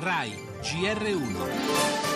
RAI GR1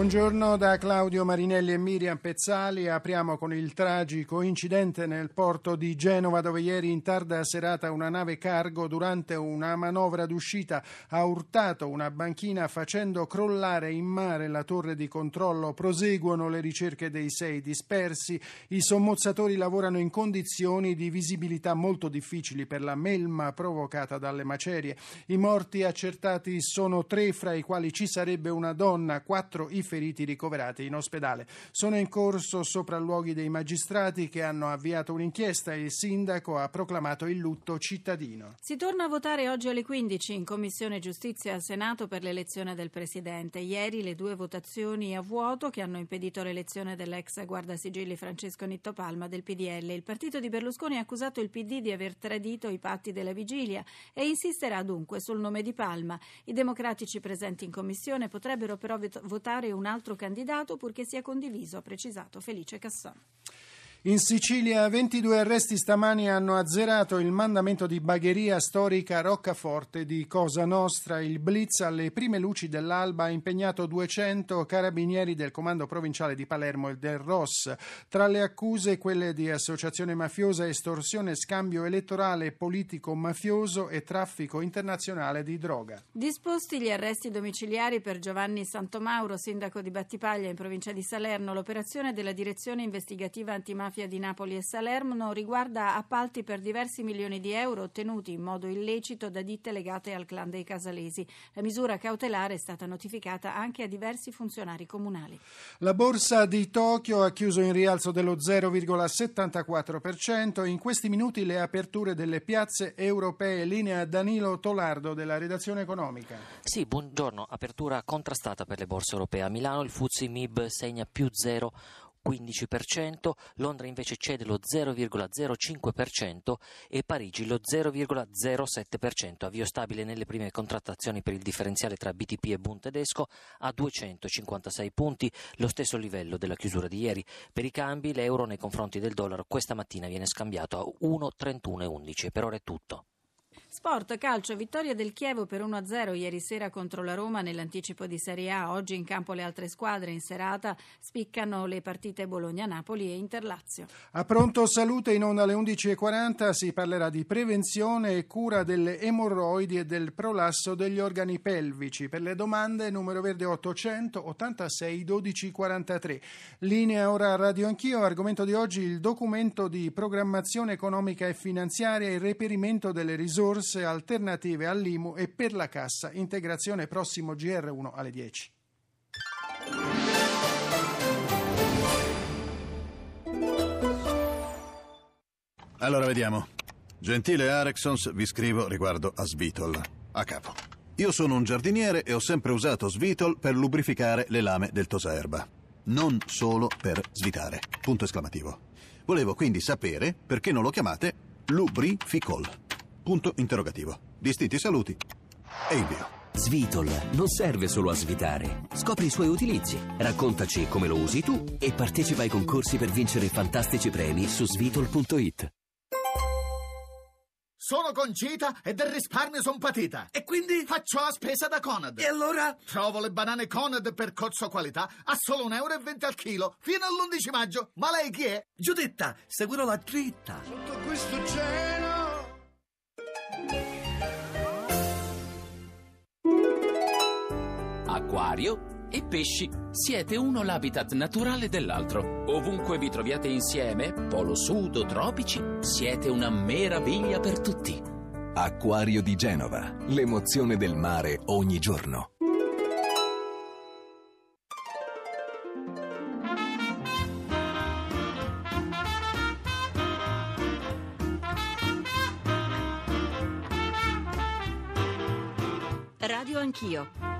Buongiorno da Claudio Marinelli e Miriam Pezzali. Apriamo con il tragico incidente nel porto di Genova dove ieri in tarda serata una nave cargo durante una manovra d'uscita ha urtato una banchina facendo crollare in mare la torre di controllo. Proseguono le ricerche dei sei dispersi. I sommozzatori lavorano in condizioni di visibilità molto difficili per la melma provocata dalle macerie. I morti accertati sono tre, fra i quali ci sarebbe una donna, quattro i feriti ricoverati in ospedale. Sono in corso sopralluoghi dei magistrati che hanno avviato un'inchiesta e il sindaco ha proclamato il lutto cittadino. Si torna a votare oggi alle 15 in Commissione Giustizia al Senato per l'elezione del Presidente. Ieri le due votazioni a vuoto che hanno impedito l'elezione dell'ex guardasigilli Francesco Nitto Palma del PDL. Il partito di Berlusconi ha accusato il PD di aver tradito i patti della vigilia e insisterà dunque sul nome di Palma. I democratici presenti in Commissione potrebbero però votare un altro candidato purché sia condiviso, ha precisato Felice Casson. In Sicilia 22 arresti stamani hanno azzerato il mandamento di bagheria storica Roccaforte di Cosa Nostra. Il blitz alle prime luci dell'alba ha impegnato 200 carabinieri del comando provinciale di Palermo e del ROS. Tra le accuse quelle di associazione mafiosa, estorsione, scambio elettorale politico mafioso e traffico internazionale di droga. Disposti gli arresti domiciliari per Giovanni Santomauro, sindaco di Battipaglia in provincia di Salerno, l'operazione della direzione investigativa antimafia mafia di Napoli e Salerno riguarda appalti per diversi milioni di euro ottenuti in modo illecito da ditte legate al clan dei Casalesi. La misura cautelare è stata notificata anche a diversi funzionari comunali. La borsa di Tokyo ha chiuso in rialzo dello 0,74%. In questi minuti le aperture delle piazze europee. Linea Danilo Tolardo della redazione economica. Sì, buongiorno. Apertura contrastata per le borse europee. A Milano il Fuzzi Mib segna più 0 15%, Londra invece cede lo 0,05% e Parigi lo 0,07%, avvio stabile nelle prime contrattazioni per il differenziale tra BTP e Bund tedesco a 256 punti, lo stesso livello della chiusura di ieri. Per i cambi l'euro nei confronti del dollaro questa mattina viene scambiato a 1,3111 per ora è tutto. Sport, calcio, vittoria del Chievo per 1-0 ieri sera contro la Roma nell'anticipo di Serie A. Oggi in campo le altre squadre. In serata spiccano le partite Bologna-Napoli e Interlazio. A pronto salute in onda alle 11.40 si parlerà di prevenzione e cura delle emorroidi e del prolasso degli organi pelvici. Per le domande numero verde 800 86 12 43. Linea ora Radio Anch'io. Argomento di oggi il documento di programmazione economica e finanziaria e il reperimento delle risorse risorse alternative all'IMU e per la cassa integrazione prossimo GR1 alle 10. Allora vediamo. Gentile Arexons, vi scrivo riguardo a Svitol. A capo. Io sono un giardiniere e ho sempre usato Svitol per lubrificare le lame del tosaerba. Non solo per svitare. Punto esclamativo. Volevo quindi sapere perché non lo chiamate lubrificol. Punto interrogativo. Distinti saluti e invio. Svitol non serve solo a svitare. Scopri i suoi utilizzi, raccontaci come lo usi tu e partecipa ai concorsi per vincere fantastici premi su svitol.it. Sono Concita e del risparmio son patita. E quindi? Faccio la spesa da Conad. E allora? Trovo le banane Conad per cozzo qualità a solo 1,20 euro al chilo fino all'11 maggio. Ma lei chi è? Giuditta, seguirò la dritta. Sotto questo cielo acquario e pesci. Siete uno l'habitat naturale dell'altro. Ovunque vi troviate insieme, polo sud o tropici, siete una meraviglia per tutti. Acquario di Genova, l'emozione del mare ogni giorno. Radio Anch'io.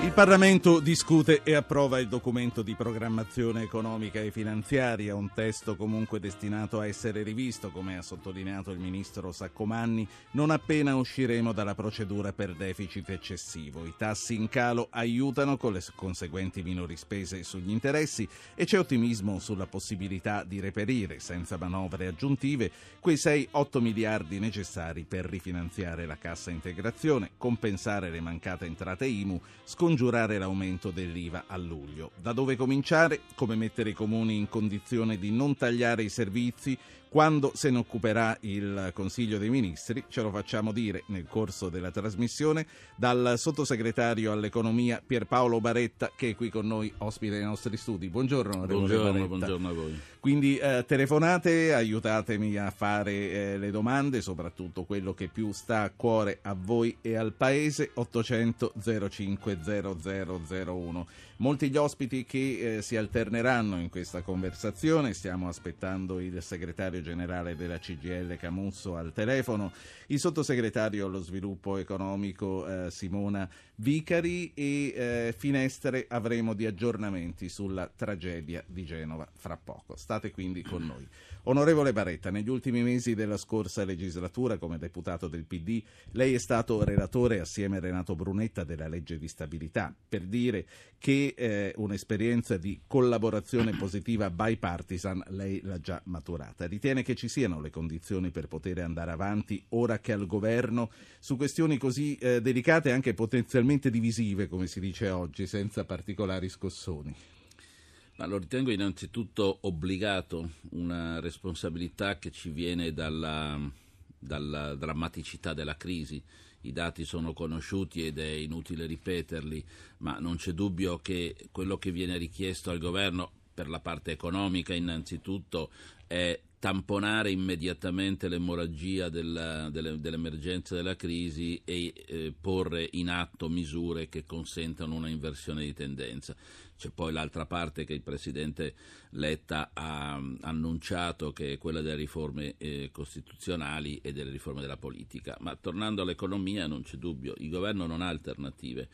Il Parlamento discute e approva il documento di programmazione economica e finanziaria, un testo comunque destinato a essere rivisto, come ha sottolineato il ministro Saccomanni, non appena usciremo dalla procedura per deficit eccessivo. I tassi in calo aiutano con le conseguenti minori spese sugli interessi e c'è ottimismo sulla possibilità di reperire, senza manovre aggiuntive, quei 6-8 miliardi necessari per rifinanziare la cassa integrazione, compensare le mancate entrate IMU, scongiurare l'aumento dell'IVA a luglio. Da dove cominciare? Come mettere i comuni in condizione di non tagliare i servizi quando se ne occuperà il Consiglio dei Ministri? Ce lo facciamo dire nel corso della trasmissione dal sottosegretario all'economia Pierpaolo Baretta che è qui con noi ospite nei nostri studi. Buongiorno, buongiorno, buongiorno a voi. Quindi eh, telefonate, aiutatemi a fare eh, le domande, soprattutto quello che più sta a cuore a voi e al Paese, 800 05 0001. Molti gli ospiti che eh, si alterneranno in questa conversazione, stiamo aspettando il segretario generale della CGL Camusso al telefono, il sottosegretario allo sviluppo economico eh, Simona Vicari e eh, finestre avremo di aggiornamenti sulla tragedia di Genova fra poco. State quindi con noi. Onorevole Baretta, negli ultimi mesi della scorsa legislatura come deputato del PD, lei è stato relatore assieme a Renato Brunetta della legge di stabilità per dire che eh, un'esperienza di collaborazione positiva bipartisan lei l'ha già maturata. Ritiene che ci siano le condizioni per poter andare avanti ora che al governo su questioni così eh, delicate e anche potenzialmente divisive, come si dice oggi, senza particolari scossoni? Ma lo ritengo innanzitutto obbligato, una responsabilità che ci viene dalla, dalla drammaticità della crisi. I dati sono conosciuti ed è inutile ripeterli, ma non c'è dubbio che quello che viene richiesto al governo per la parte economica innanzitutto è tamponare immediatamente l'emorragia della, delle, dell'emergenza della crisi e eh, porre in atto misure che consentano una inversione di tendenza. C'è poi l'altra parte che il Presidente Letta ha annunciato, che è quella delle riforme eh, costituzionali e delle riforme della politica. Ma tornando all'economia non c'è dubbio, il governo non ha alternative.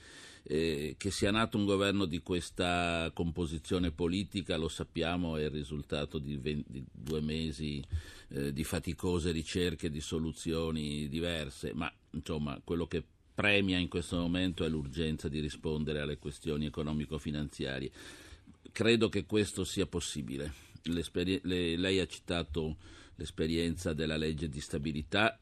Eh, che sia nato un governo di questa composizione politica, lo sappiamo, è il risultato di, 20, di due mesi eh, di faticose ricerche di soluzioni diverse, ma insomma quello che premia in questo momento è l'urgenza di rispondere alle questioni economico-finanziarie. Credo che questo sia possibile. Le, lei ha citato l'esperienza della legge di stabilità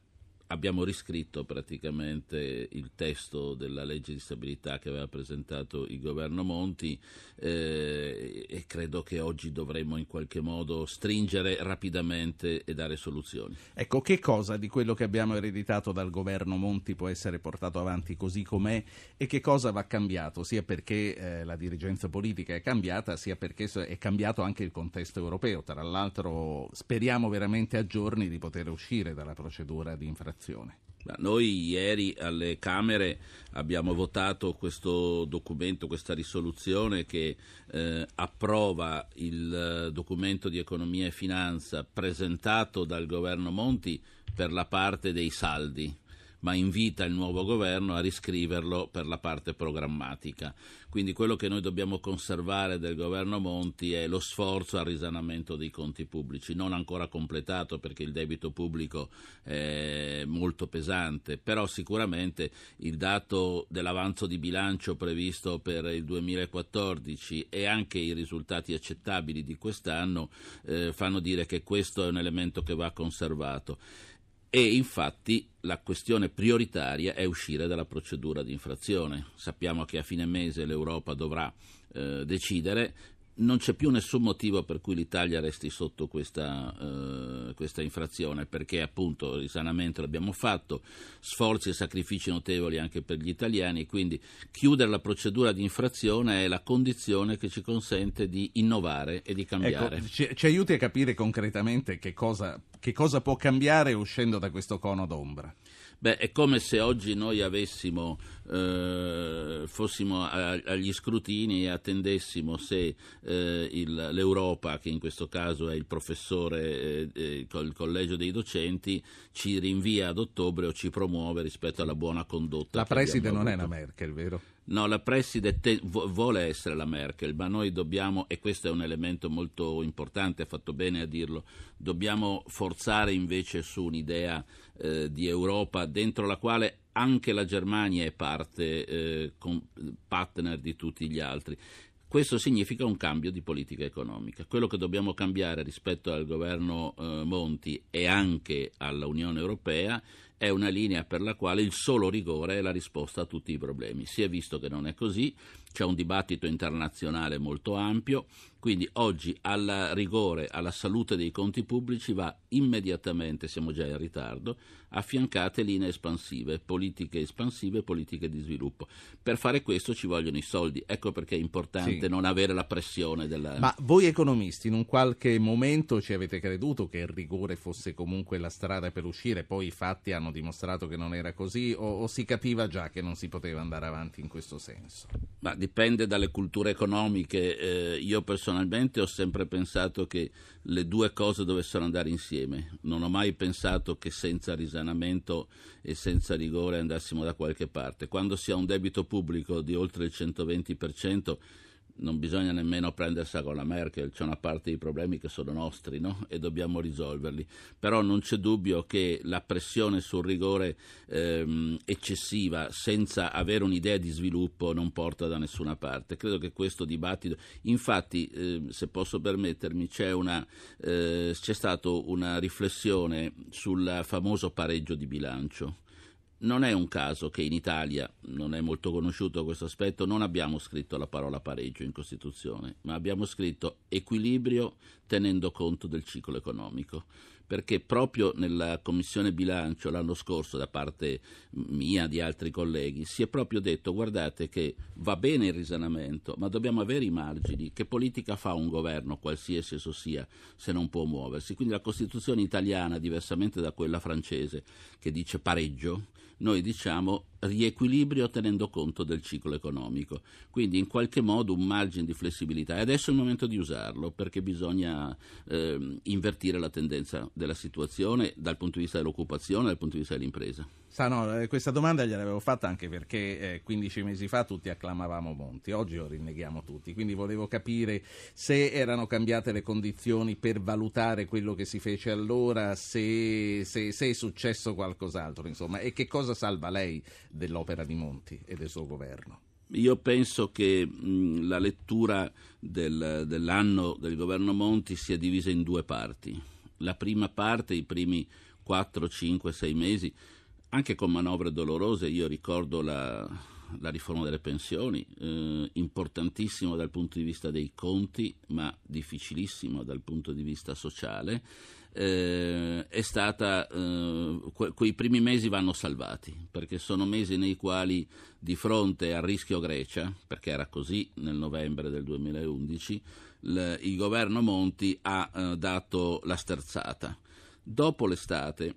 abbiamo riscritto praticamente il testo della legge di stabilità che aveva presentato il governo Monti eh, e credo che oggi dovremmo in qualche modo stringere rapidamente e dare soluzioni. Ecco, che cosa di quello che abbiamo ereditato dal governo Monti può essere portato avanti così com'è e che cosa va cambiato, sia perché eh, la dirigenza politica è cambiata, sia perché è cambiato anche il contesto europeo. Tra l'altro speriamo veramente a giorni di poter uscire dalla procedura di infrazione situazione. Noi ieri alle Camere abbiamo votato questo documento, questa risoluzione che eh, approva il documento di economia e finanza presentato dal governo Monti per la parte dei saldi ma invita il nuovo governo a riscriverlo per la parte programmatica. Quindi quello che noi dobbiamo conservare del governo Monti è lo sforzo al risanamento dei conti pubblici, non ancora completato perché il debito pubblico è molto pesante, però sicuramente il dato dell'avanzo di bilancio previsto per il 2014 e anche i risultati accettabili di quest'anno eh, fanno dire che questo è un elemento che va conservato e infatti la questione prioritaria è uscire dalla procedura di infrazione. Sappiamo che a fine mese l'Europa dovrà eh, decidere non c'è più nessun motivo per cui l'Italia resti sotto questa, uh, questa, infrazione, perché appunto il risanamento l'abbiamo fatto, sforzi e sacrifici notevoli anche per gli italiani, quindi chiudere la procedura di infrazione è la condizione che ci consente di innovare e di cambiare. Ecco, ci, ci, aiuti a capire concretamente che cosa, che cosa può cambiare uscendo da questo cono d'ombra. Beh, è come se oggi noi avessimo eh, fossimo a, agli scrutini e attendessimo se eh, il, l'Europa, che in questo caso è il professore, eh, il collegio dei docenti, ci rinvia ad ottobre o ci promuove rispetto alla buona condotta. La preside non è la Merkel, vero? No, la preside te- vuole essere la Merkel, ma noi dobbiamo, e questo è un elemento molto importante, ha fatto bene a dirlo, dobbiamo forzare invece su un'idea eh, di Europa dentro la quale anche la Germania è parte, eh, partner di tutti gli altri. Questo significa un cambio di politica economica. Quello che dobbiamo cambiare rispetto al governo eh, Monti e anche all'Unione Europea è una linea per la quale il solo rigore è la risposta a tutti i problemi. Si è visto che non è così, c'è un dibattito internazionale molto ampio, quindi oggi al rigore, alla salute dei conti pubblici va immediatamente, siamo già in ritardo, affiancate linee espansive, politiche espansive e politiche di sviluppo. Per fare questo ci vogliono i soldi, ecco perché è importante sì. non avere la pressione della... Ma voi economisti in un qualche momento ci avete creduto che il rigore fosse comunque la strada per uscire, poi i fatti hanno dimostrato che non era così o, o si capiva già che non si poteva andare avanti in questo senso? Ma dipende dalle culture economiche. Eh, io personalmente ho sempre pensato che le due cose dovessero andare insieme. Non ho mai pensato che senza risanamento e senza rigore andassimo da qualche parte. Quando si ha un debito pubblico di oltre il 120%, non bisogna nemmeno prendersela con la Merkel, c'è una parte dei problemi che sono nostri no? e dobbiamo risolverli. Però non c'è dubbio che la pressione sul rigore ehm, eccessiva senza avere un'idea di sviluppo non porta da nessuna parte. Credo che questo dibattito, infatti, eh, se posso permettermi, c'è, una, eh, c'è stata una riflessione sul famoso pareggio di bilancio non è un caso che in Italia, non è molto conosciuto questo aspetto, non abbiamo scritto la parola pareggio in Costituzione, ma abbiamo scritto equilibrio tenendo conto del ciclo economico perché proprio nella Commissione bilancio l'anno scorso da parte mia, di altri colleghi, si è proprio detto guardate che va bene il risanamento, ma dobbiamo avere i margini, che politica fa un governo, qualsiasi esso sia, se non può muoversi. Quindi la Costituzione italiana, diversamente da quella francese, che dice pareggio, noi diciamo riequilibrio tenendo conto del ciclo economico. Quindi in qualche modo un margine di flessibilità. E adesso è il momento di usarlo perché bisogna eh, invertire la tendenza della situazione dal punto di vista dell'occupazione, dal punto di vista dell'impresa. Sa, no, eh, questa domanda gliel'avevo fatta anche perché eh, 15 mesi fa tutti acclamavamo Monti, oggi lo rinneghiamo tutti, quindi volevo capire se erano cambiate le condizioni per valutare quello che si fece allora, se, se, se è successo qualcos'altro, insomma, e che cosa salva lei dell'opera di Monti e del suo governo? Io penso che mh, la lettura del, dell'anno del governo Monti sia divisa in due parti. La prima parte, i primi 4, 5, 6 mesi, anche con manovre dolorose, io ricordo la, la riforma delle pensioni, eh, importantissimo dal punto di vista dei conti, ma difficilissimo dal punto di vista sociale eh, è stata, eh, que- quei primi mesi vanno salvati, perché sono mesi nei quali di fronte al rischio Grecia, perché era così nel novembre del 2011, l- il governo Monti ha eh, dato la sterzata. Dopo l'estate,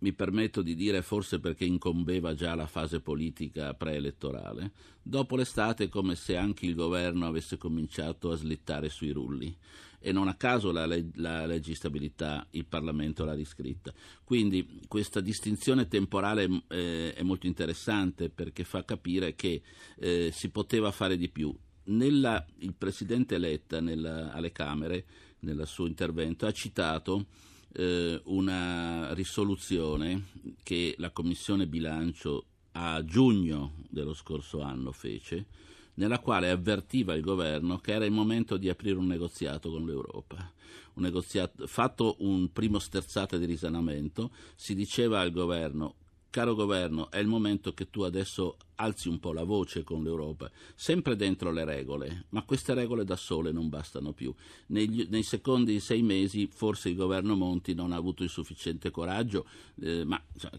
mi permetto di dire forse perché incombeva già la fase politica preelettorale, dopo l'estate come se anche il governo avesse cominciato a slittare sui rulli e non a caso la, leg- la legge stabilità il Parlamento l'ha riscritta. Quindi questa distinzione temporale eh, è molto interessante perché fa capire che eh, si poteva fare di più. Nella, il Presidente Letta nella, alle Camere, nel suo intervento, ha citato eh, una risoluzione che la Commissione bilancio a giugno dello scorso anno fece, nella quale avvertiva il governo che era il momento di aprire un negoziato con l'Europa. Un negoziato, fatto un primo sterzata di risanamento, si diceva al governo caro governo, è il momento che tu adesso alzi un po' la voce con l'Europa, sempre dentro le regole, ma queste regole da sole non bastano più. Negli, nei secondi sei mesi forse il governo Monti non ha avuto il sufficiente coraggio, eh, ma cioè,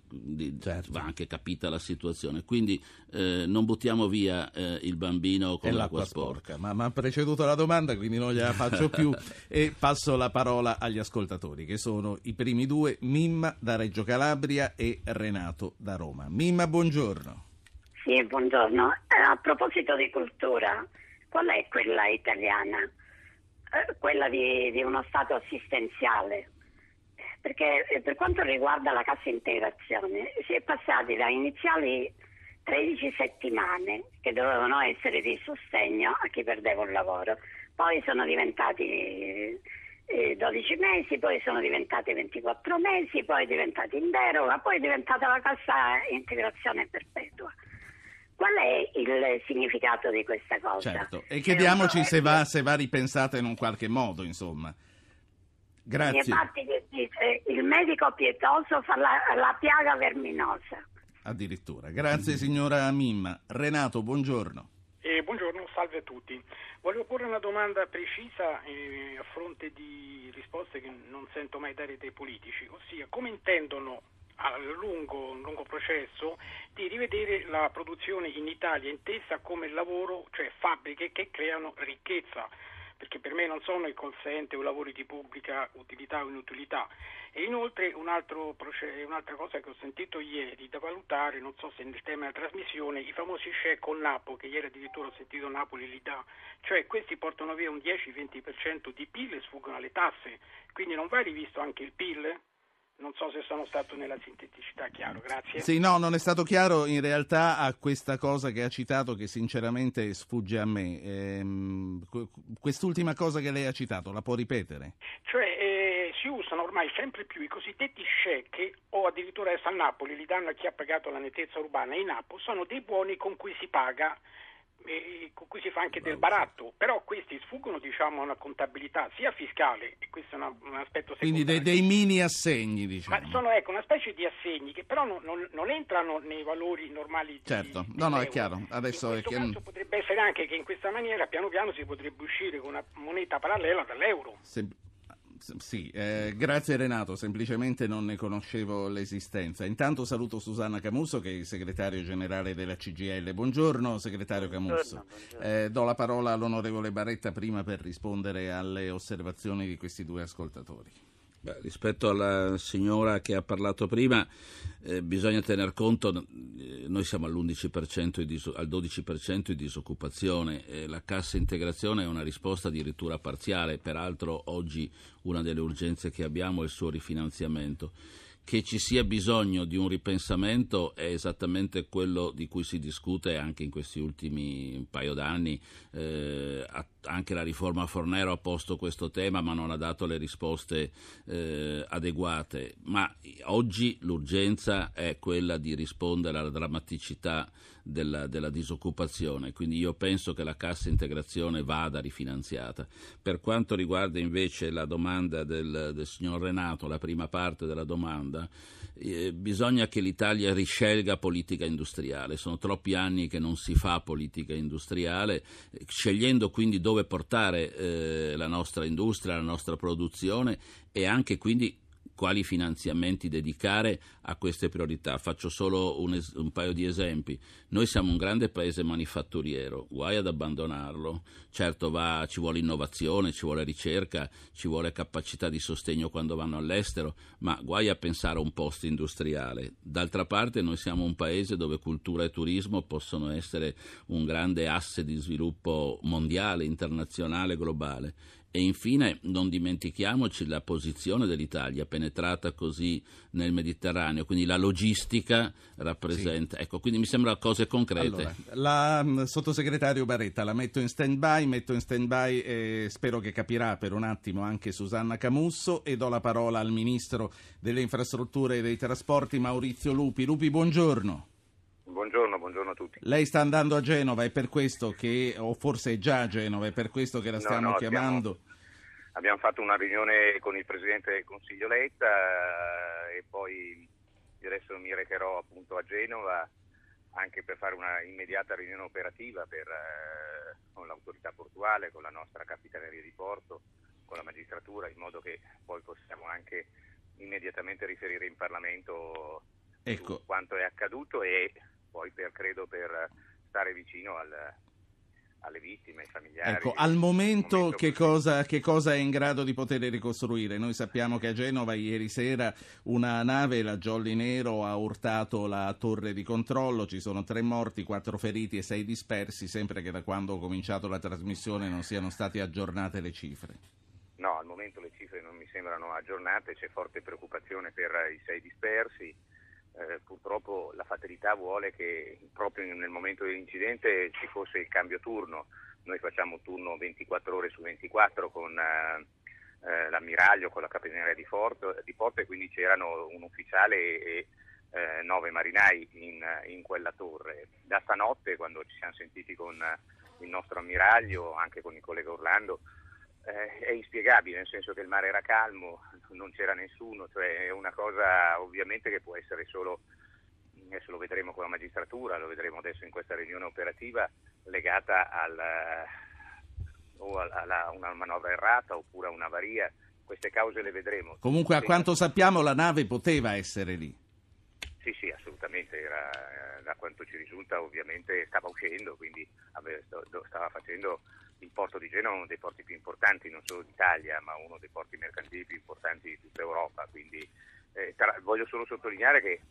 certo. va anche capita la situazione. Quindi eh, non buttiamo via eh, il bambino con l'acqua, l'acqua, sporca. sporca. Ma ha preceduto la domanda, quindi non gliela faccio più e passo la parola agli ascoltatori, che sono i primi due, Mimma da Reggio Calabria e Renato da Roma. Mimma, buongiorno. Sì, buongiorno. Eh, a proposito di cultura, qual è quella italiana? Eh, quella di, di, uno Stato assistenziale. Perché eh, per quanto riguarda la cassa integrazione, si è passati da iniziali 13 settimane che dovevano essere di sostegno a chi perdeva un lavoro, poi sono diventati 12 mesi, poi sono diventati 24 mesi, poi è diventata in deroga, poi è diventata la cassa integrazione perpetua. Qual è il significato di questa cosa? Certo, e chiediamoci se va, se va ripensata in un qualche modo, insomma. Grazie. Infatti dice il medico pietoso fa la, la piaga verminosa. Addirittura. Grazie signora Mimma. Renato, buongiorno. Eh, buongiorno, salve a tutti. Volevo porre una domanda precisa eh, a fronte di risposte che non sento mai dare dai politici, ossia come intendono a lungo, un lungo processo di rivedere la produzione in Italia intesa come lavoro, cioè fabbriche che creano ricchezza perché per me non sono i call center o lavori di pubblica utilità o inutilità. E inoltre un un'altra cosa che ho sentito ieri da valutare, non so se nel tema della trasmissione, i famosi share con Napo, che ieri addirittura ho sentito Napoli li dà, cioè questi portano via un 10-20% di PIL e sfuggono alle tasse, quindi non va rivisto anche il PIL? Non so se sono stato nella sinteticità chiaro, grazie. Sì, no, non è stato chiaro in realtà a questa cosa che ha citato che sinceramente sfugge a me. Ehm, quest'ultima cosa che lei ha citato, la può ripetere? Cioè, eh, si usano ormai sempre più i cosiddetti check o addirittura adesso a Napoli li danno a chi ha pagato la nettezza urbana in Napoli, sono dei buoni con cui si paga con cui si fa anche del baratto, però questi sfuggono diciamo, a una contabilità sia fiscale, e questo è una, un aspetto secondario. Quindi dei, dei, mini assegni, diciamo. Ma sono ecco, una specie di assegni che però non, non, non entrano nei valori normali di Certo, no, no, è chiaro. Adesso è caso potrebbe essere anche che in questa maniera piano piano si potrebbe uscire con una moneta parallela dall'euro. Sem- sì, eh, grazie Renato, semplicemente non ne conoscevo l'esistenza. Intanto saluto Susanna Camusso che è il segretario generale della CGL. Buongiorno segretario Camusso. Eh, do la parola all'onorevole Baretta prima per rispondere alle osservazioni di questi due ascoltatori. Beh, rispetto alla signora che ha parlato prima, eh, bisogna tener conto, eh, noi siamo all'11%, dis- al 12% di disoccupazione, eh, la cassa integrazione è una risposta addirittura parziale, peraltro oggi una delle urgenze che abbiamo è il suo rifinanziamento che ci sia bisogno di un ripensamento è esattamente quello di cui si discute anche in questi ultimi paio d'anni. Eh, anche la riforma Fornero ha posto questo tema ma non ha dato le risposte eh, adeguate. Ma oggi l'urgenza è quella di rispondere alla drammaticità della, della, disoccupazione, quindi io penso che la cassa integrazione vada rifinanziata. Per quanto riguarda invece la domanda del, del signor Renato, la prima parte della domanda, eh, bisogna che l'Italia riscelga politica industriale, sono troppi anni che non si fa politica industriale, scegliendo quindi dove portare eh, la nostra industria, la nostra produzione e anche quindi quali finanziamenti dedicare a queste priorità. Faccio solo un, es- un, paio di esempi. Noi siamo un grande paese manifatturiero, guai ad abbandonarlo. Certo va, ci vuole innovazione, ci vuole ricerca, ci vuole capacità di sostegno quando vanno all'estero, ma guai a pensare a un posto industriale. D'altra parte noi siamo un paese dove cultura e turismo possono essere un grande asse di sviluppo mondiale, internazionale, globale e infine non dimentichiamoci la posizione dell'Italia penetrata così nel Mediterraneo, quindi la logistica rappresenta, sì. ecco, quindi mi sembrano cose concrete. Allora, la um, sottosegretario Baretta la metto in stand by, metto in stand by e spero che capirà per un attimo anche Susanna Camusso e do la parola al ministro delle infrastrutture e dei trasporti Maurizio Lupi. Lupi, buongiorno. Buongiorno, buongiorno, a tutti. Lei sta andando a Genova, è per questo che, o forse è già a Genova, è per questo che la stiamo no, no, chiamando? Abbiamo, abbiamo, fatto una riunione con il Presidente del Consiglio Letta eh, e poi adesso mi recherò appunto a Genova anche per fare una immediata riunione operativa per, eh, con l'autorità portuale, con la nostra capitaneria di porto, con la magistratura, in modo che poi possiamo anche immediatamente riferire in Parlamento ecco. quanto è accaduto e poi per, credo per stare vicino al, alle vittime, ai familiari. Ecco, al momento, momento che, cosa, che, cosa, è in grado di poter ricostruire? Noi sappiamo che a Genova ieri sera una nave, la Jolly Nero, ha urtato la torre di controllo, ci sono tre morti, quattro feriti e sei dispersi, sempre che da quando ho cominciato la trasmissione non siano state aggiornate le cifre. No, al momento le cifre non mi sembrano aggiornate, c'è forte preoccupazione per i sei dispersi eh, purtroppo la fatalità vuole che proprio nel momento dell'incidente ci fosse il cambio turno. Noi facciamo turno 24 ore su 24 con eh, eh, l'ammiraglio, con la capitaneria di, di Porto e quindi c'erano un ufficiale e, e nove marinai in, in, quella torre. Da stanotte, quando ci siamo sentiti con il nostro ammiraglio, anche con il collega Orlando, eh, è inspiegabile, nel senso che il mare era calmo, non c'era nessuno, cioè è una cosa ovviamente che può essere solo, adesso lo vedremo con la magistratura, lo vedremo adesso in questa riunione operativa, legata al, o a una manovra errata oppure a un'avaria, queste cause le vedremo. Comunque a quanto sappiamo la nave poteva essere lì. Sì, sì, assolutamente, era, da quanto ci risulta ovviamente stava uscendo, quindi stava facendo il porto di Genova uno dei porti più importanti non solo d'Italia, ma uno dei porti mercantili più importanti di tutta Europa. Quindi, eh, tra, voglio solo sottolineare che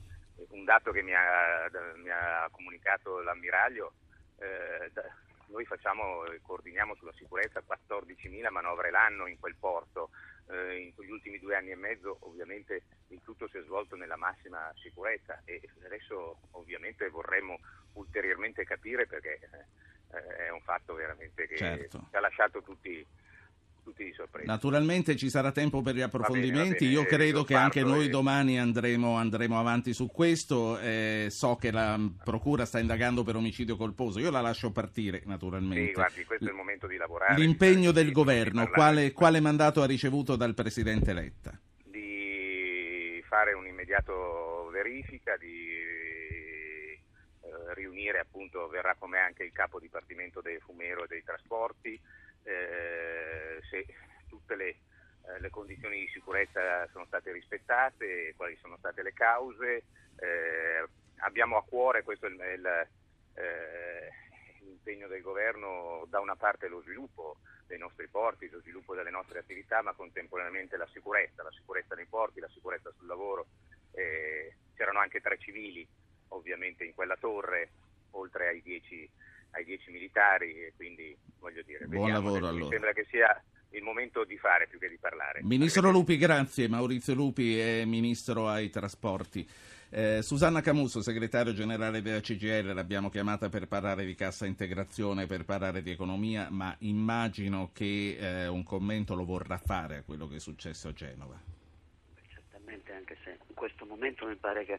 un dato che mi ha, mi ha comunicato l'ammiraglio, eh, noi facciamo coordiniamo sulla sicurezza 14.000 manovre l'anno in quel porto. Eh, in quegli ultimi due anni e mezzo ovviamente il tutto si è svolto nella massima sicurezza e adesso ovviamente vorremmo ulteriormente capire perché eh, eh, è un fatto veramente che certo. ci ha lasciato tutti, tutti sorpresi. Naturalmente ci sarà tempo per gli approfondimenti, bene, bene, io credo che anche noi e... domani andremo, andremo, avanti su questo, eh, so che la Procura sta indagando per omicidio colposo, io la lascio partire naturalmente. Sì, guardi, questo è il momento di lavorare. L'impegno del governo, quale, quale mandato ha ricevuto dal Presidente Letta? Di fare un'immediato verifica, di riunire appunto, verrà come anche il capo dipartimento del Fumero e dei trasporti, eh, se tutte le, eh, le, condizioni di sicurezza sono state rispettate, quali sono state le cause. Eh, abbiamo a cuore, questo è il, il, eh, l'impegno del governo, da una parte lo sviluppo dei nostri porti, lo sviluppo delle nostre attività, ma contemporaneamente la sicurezza, la sicurezza nei porti, la sicurezza sul lavoro. Eh, c'erano anche tre civili ovviamente in quella torre, oltre ai dieci, ai dieci militari, e quindi voglio dire, buon vediamo, lavoro allora. Mi sembra che sia il momento di fare più che di parlare. Ministro Lupi, grazie. Maurizio Lupi è Ministro ai Trasporti. Eh, Susanna Camusso, segretario generale della CGL, l'abbiamo chiamata per parlare di cassa integrazione, per parlare di economia, ma immagino che eh, un commento lo vorrà fare a quello che è successo a Genova. Certamente, anche se in questo momento mi pare che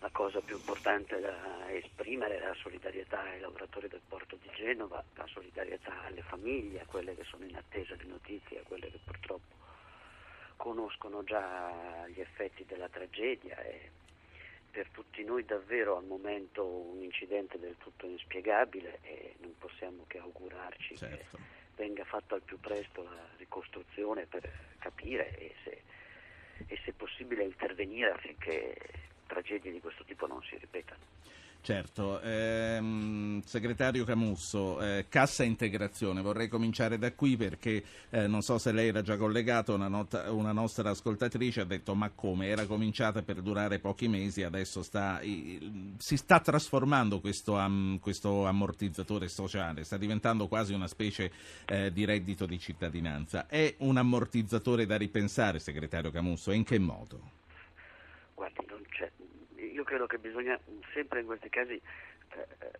la cosa più importante da esprimere è la solidarietà ai lavoratori del porto di Genova, la solidarietà alle famiglie, a quelle che sono in attesa di notizie, a quelle che purtroppo conoscono già gli effetti della tragedia e per tutti noi davvero al momento un incidente del tutto inspiegabile e non possiamo che augurarci certo. che venga fatta al più presto la ricostruzione per capire e se, e se possibile intervenire affinché tragedie di questo tipo non si ripetano. Certo, ehm, segretario Camusso, eh, cassa integrazione, vorrei cominciare da qui perché eh, non so se lei era già collegato, una, nota, una, nostra ascoltatrice ha detto ma come, era cominciata per durare pochi mesi, adesso sta, i, si sta trasformando questo, am, questo, ammortizzatore sociale, sta diventando quasi una specie eh, di reddito di cittadinanza. È un ammortizzatore da ripensare, segretario Camusso, e in che modo? Guardi, credo che bisogna sempre in questi casi eh,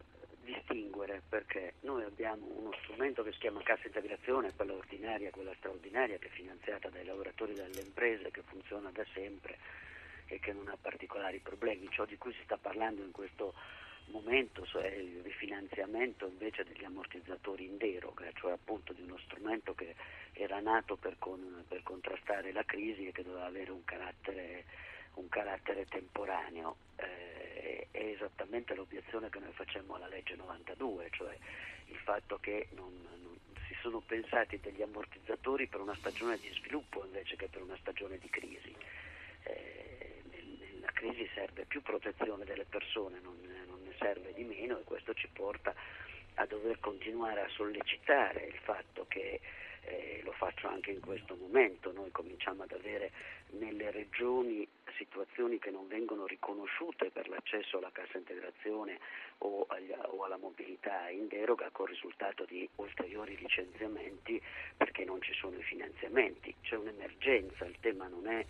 distinguere perché noi abbiamo uno strumento che si chiama cassa integrazione, quella ordinaria, quella straordinaria che è finanziata dai lavoratori delle imprese, che funziona da sempre e che non ha particolari problemi. Ciò di cui si sta parlando in questo momento è il rifinanziamento invece degli ammortizzatori in deroga, cioè appunto di uno strumento che era nato per, con, per contrastare la crisi e che doveva avere un carattere un carattere temporaneo. Eh, è esattamente l'obiezione che noi facciamo alla legge 92, cioè il fatto che non, non, si sono pensati degli ammortizzatori per una stagione di sviluppo invece che per una stagione di crisi. Eh, nella crisi serve più protezione delle persone, non, non ne serve di meno e questo ci porta a dover continuare a sollecitare il fatto che eh, lo faccio anche in questo momento, noi cominciamo ad avere nelle regioni situazioni che non vengono riconosciute per l'accesso alla cassa integrazione o, agli, o alla mobilità in deroga con il risultato di ulteriori licenziamenti perché non ci sono i finanziamenti, c'è un'emergenza, il tema non è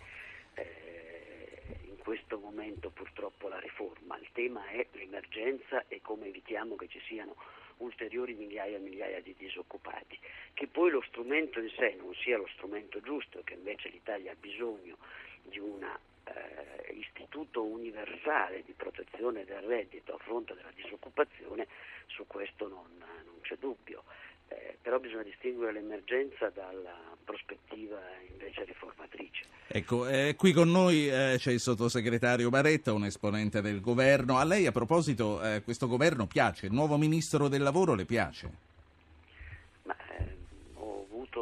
eh, in questo momento purtroppo la riforma, il tema è l'emergenza e come evitiamo che ci siano ulteriori migliaia e migliaia di disoccupati. Che poi lo strumento in sé non sia lo strumento giusto, che invece l'Italia ha bisogno di un eh, istituto universale di protezione del reddito a fronte della disoccupazione, su questo non, non c'è dubbio. Eh, però bisogna distinguere l'emergenza dalla prospettiva invece riformatrice. Ecco, eh, qui con noi eh, c'è il sottosegretario Baretta, un esponente del governo. A lei a proposito, eh, questo governo piace? Il nuovo ministro del lavoro le piace? Ma, eh, ho avuto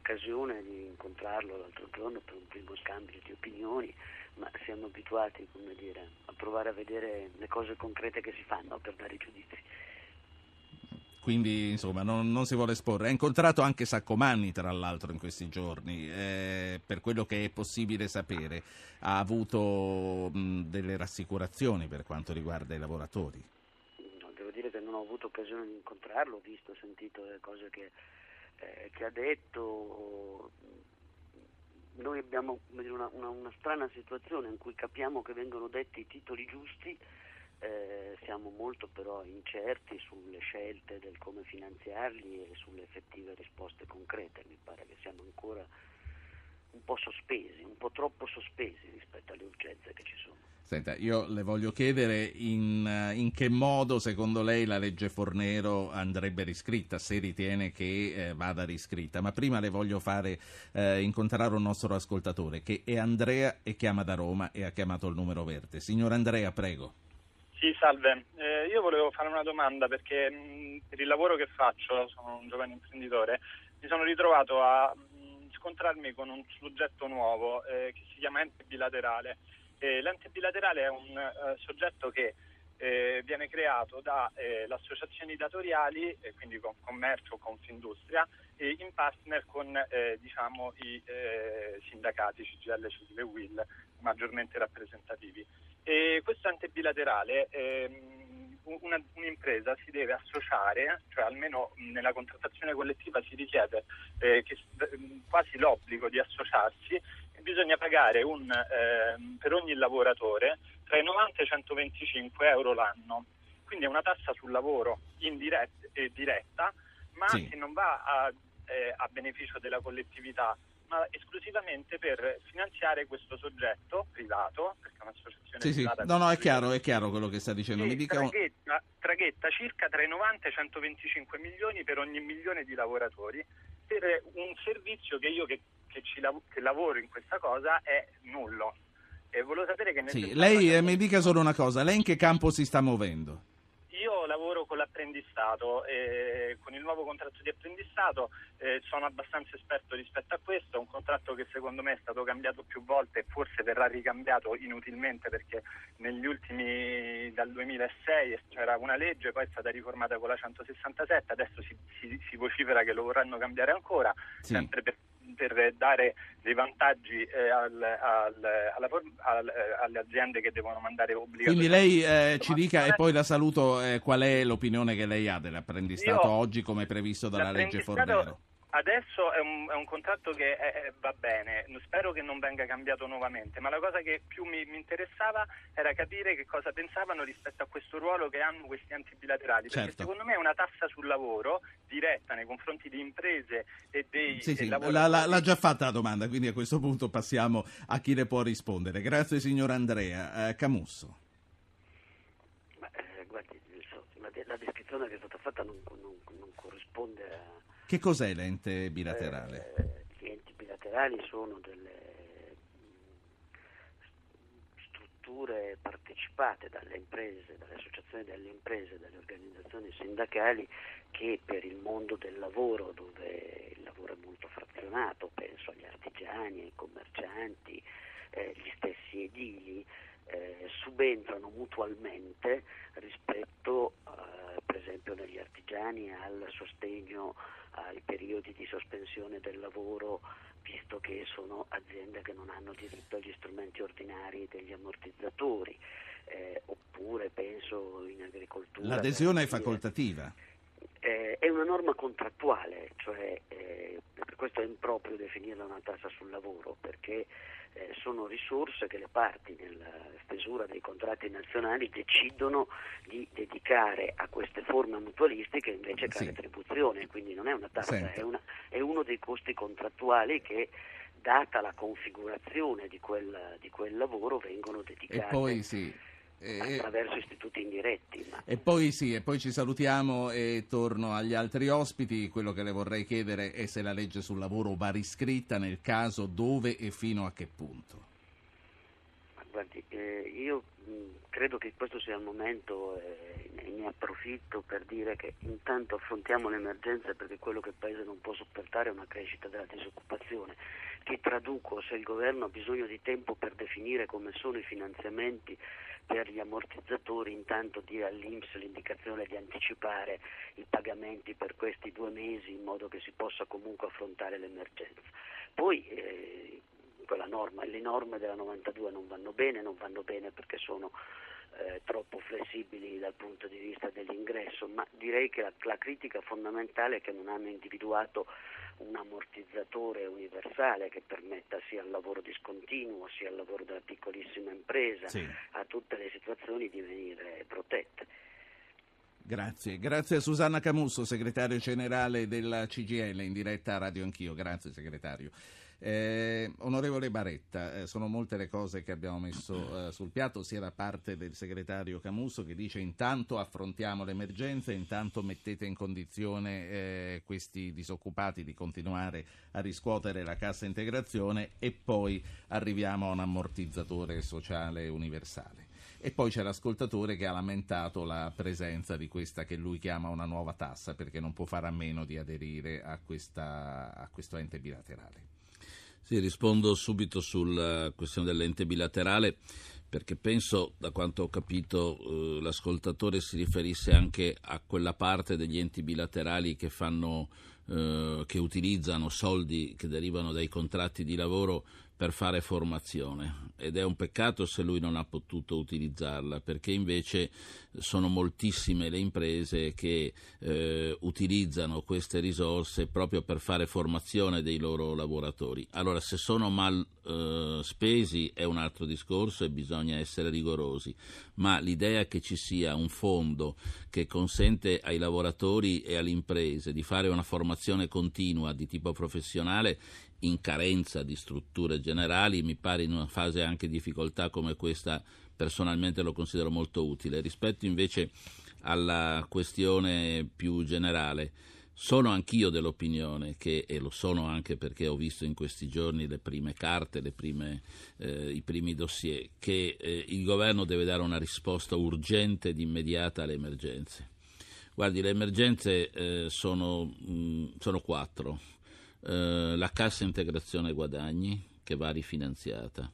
occasione di incontrarlo l'altro giorno per un primo scambio di opinioni, ma siamo abituati dire, a provare a vedere le cose concrete che si fanno per dare i giudizi quindi insomma non, non, si vuole esporre. Ha incontrato anche Saccomanni tra l'altro in questi giorni, eh, per quello che è possibile sapere, ha avuto mh, delle rassicurazioni per quanto riguarda i lavoratori. Devo dire che non ho avuto occasione di incontrarlo, ho visto, ho sentito le cose che, eh, che ha detto. Noi abbiamo una, una, una strana situazione in cui capiamo che vengono detti i titoli giusti eh, siamo molto però incerti sulle scelte del come finanziarli e sulle effettive risposte concrete. Mi pare che siamo ancora un po' sospesi, un po' troppo sospesi rispetto alle urgenze che ci sono. Senta, io le voglio chiedere in, in, che modo secondo lei la legge Fornero andrebbe riscritta, se ritiene che eh, vada riscritta, ma prima le voglio fare eh, incontrare un nostro ascoltatore che è Andrea e chiama da Roma e ha chiamato il numero verde. Signor Andrea, prego. Sì, salve. Eh, io volevo fare una domanda perché mh, per il lavoro che faccio, sono un giovane imprenditore, mi sono ritrovato a mh, scontrarmi con un soggetto nuovo eh, che si chiama ente bilaterale. Eh, l'ente bilaterale è un eh, soggetto che eh, viene creato dalle eh, associazioni datoriali, quindi con commercio confindustria, in partner con diciamo, i sindacati CGL, CGL e WIL maggiormente rappresentativi. E questo ente bilaterale ehm, una, un'impresa si deve associare, cioè almeno nella contrattazione collettiva si richiede eh, che, quasi l'obbligo di associarsi e bisogna pagare un, eh, per ogni lavoratore tra i 90 e i 125 euro l'anno. Quindi è una tassa sul lavoro indiretta e diretta, ma sì. che non va a, eh, a beneficio della collettività, ma esclusivamente per finanziare questo soggetto privato, perché è un'associazione sì, privata. Sì. No, no, è chiaro, è chiaro quello che sta dicendo. Mi dica traghetta, un... traghetta circa tra i 90 e i 125 milioni per ogni milione di lavoratori per un servizio che io che, che, lav- che lavoro in questa cosa è nullo. E volevo sapere che... Sì, lei eh, mi dica solo una cosa, lei in che campo si sta muovendo? Io lavoro con l'apprendistato e con il nuovo contratto di apprendistato eh, sono abbastanza esperto rispetto a questo, è un contratto che secondo me è stato cambiato più volte e forse verrà ricambiato inutilmente perché negli ultimi dal 2006 c'era una legge, poi è stata riformata con la 167, adesso si, si, si vocifera che lo vorranno cambiare ancora, sì. sempre per per dare dei vantaggi eh, al, al, alla, al, eh, alle aziende che devono mandare obbligatoriamente. Quindi lei eh, ci dica, e poi la saluto, eh, qual è l'opinione che lei ha dell'apprendistato Io, oggi come previsto dalla legge Fornero? Adesso è un, è un, contratto che è, è, va bene, spero che non venga cambiato nuovamente, ma la cosa che più mi, mi, interessava era capire che cosa pensavano rispetto a questo ruolo che hanno questi enti bilaterali, perché certo. secondo me è una tassa sul lavoro diretta nei confronti di imprese e dei, sì, sì, la, la, l'ha già fatta la domanda, quindi a questo punto passiamo a chi le può rispondere. Grazie signor Andrea. Eh, Camusso. Ma, eh, guardi, la, la, descrizione che è stata fatta non, non, non corrisponde a che cos'è l'ente bilaterale? Eh, gli enti bilaterali sono delle strutture partecipate dalle imprese, dalle associazioni delle imprese, dalle organizzazioni sindacali che per il mondo del lavoro, dove il lavoro è molto frazionato, penso agli artigiani, ai commercianti, eh, gli stessi edili, eh, subentrano mutualmente rispetto eh, per esempio negli artigiani al sostegno ai periodi di sospensione del lavoro visto che sono aziende che non hanno diritto agli strumenti ordinari degli ammortizzatori eh, oppure penso in agricoltura l'adesione è facoltativa eh, è una norma contrattuale, cioè eh, per questo è improprio definirla una tassa sul lavoro, perché eh, sono risorse che le parti nella stesura dei contratti nazionali decidono di dedicare a queste forme mutualistiche invece che sì. a retribuzione, quindi non è una tassa, è, una, è, uno dei costi contrattuali che data la configurazione di quel, di quel lavoro vengono dedicati. E poi sì attraverso istituti indiretti. Ma... E poi sì, e poi ci salutiamo e torno agli altri ospiti. Quello che le vorrei chiedere è se la legge sul lavoro va riscritta nel caso dove e fino a che punto. Guardi, eh, io mh, credo che questo sia il momento eh, e ne approfitto per dire che intanto affrontiamo l'emergenza perché quello che il Paese non può sopportare è una crescita della disoccupazione che traduco se il governo ha bisogno di tempo per definire come sono i finanziamenti per gli ammortizzatori intanto dia all'Inps l'indicazione di anticipare i pagamenti per questi due mesi in modo che si possa comunque affrontare l'emergenza. Poi eh, norma, le norme della 92 non vanno bene, non vanno bene perché sono eh, troppo flessibili dal punto di vista dell'ingresso, ma direi che la, la critica fondamentale è che non hanno individuato un ammortizzatore universale che permetta sia il lavoro discontinuo sia il lavoro della piccolissima impresa sì. a tutte le situazioni di venire protette. Grazie, grazie a Susanna Camusso, segretario generale della CGL, in diretta a Radio Anch'io. Grazie segretario. Eh, onorevole Baretta, eh, sono molte le cose che abbiamo messo eh, sul piatto, sia da parte del segretario Camusso che dice intanto affrontiamo l'emergenza, intanto mettete in condizione eh, questi disoccupati di continuare a riscuotere la cassa integrazione e poi arriviamo a un ammortizzatore sociale universale. E poi c'è l'ascoltatore che ha lamentato la presenza di questa che lui chiama una nuova tassa perché non può fare a meno di aderire a, questa, a questo ente bilaterale. Sì, rispondo subito sulla questione dell'ente bilaterale perché penso, da quanto ho capito, eh, l'ascoltatore si riferisse anche a quella parte degli enti bilaterali che, fanno, eh, che utilizzano soldi che derivano dai contratti di lavoro per fare formazione ed è un peccato se lui non ha potuto utilizzarla perché invece sono moltissime le imprese che eh, utilizzano queste risorse proprio per fare formazione dei loro lavoratori. Allora se sono mal eh, spesi è un altro discorso e bisogna essere rigorosi, ma l'idea che ci sia un fondo che consente ai lavoratori e alle imprese di fare una formazione continua di tipo professionale in carenza di strutture generali, mi pare in una fase anche di difficoltà come questa personalmente lo considero molto utile. Rispetto invece alla questione più generale, sono anch'io dell'opinione che, e lo sono anche perché ho visto in questi giorni le prime carte, le prime, eh, i primi dossier, che eh, il governo deve dare una risposta urgente ed immediata alle emergenze. Guardi, le emergenze eh, sono, mh, sono quattro eh, la cassa integrazione guadagni che va rifinanziata,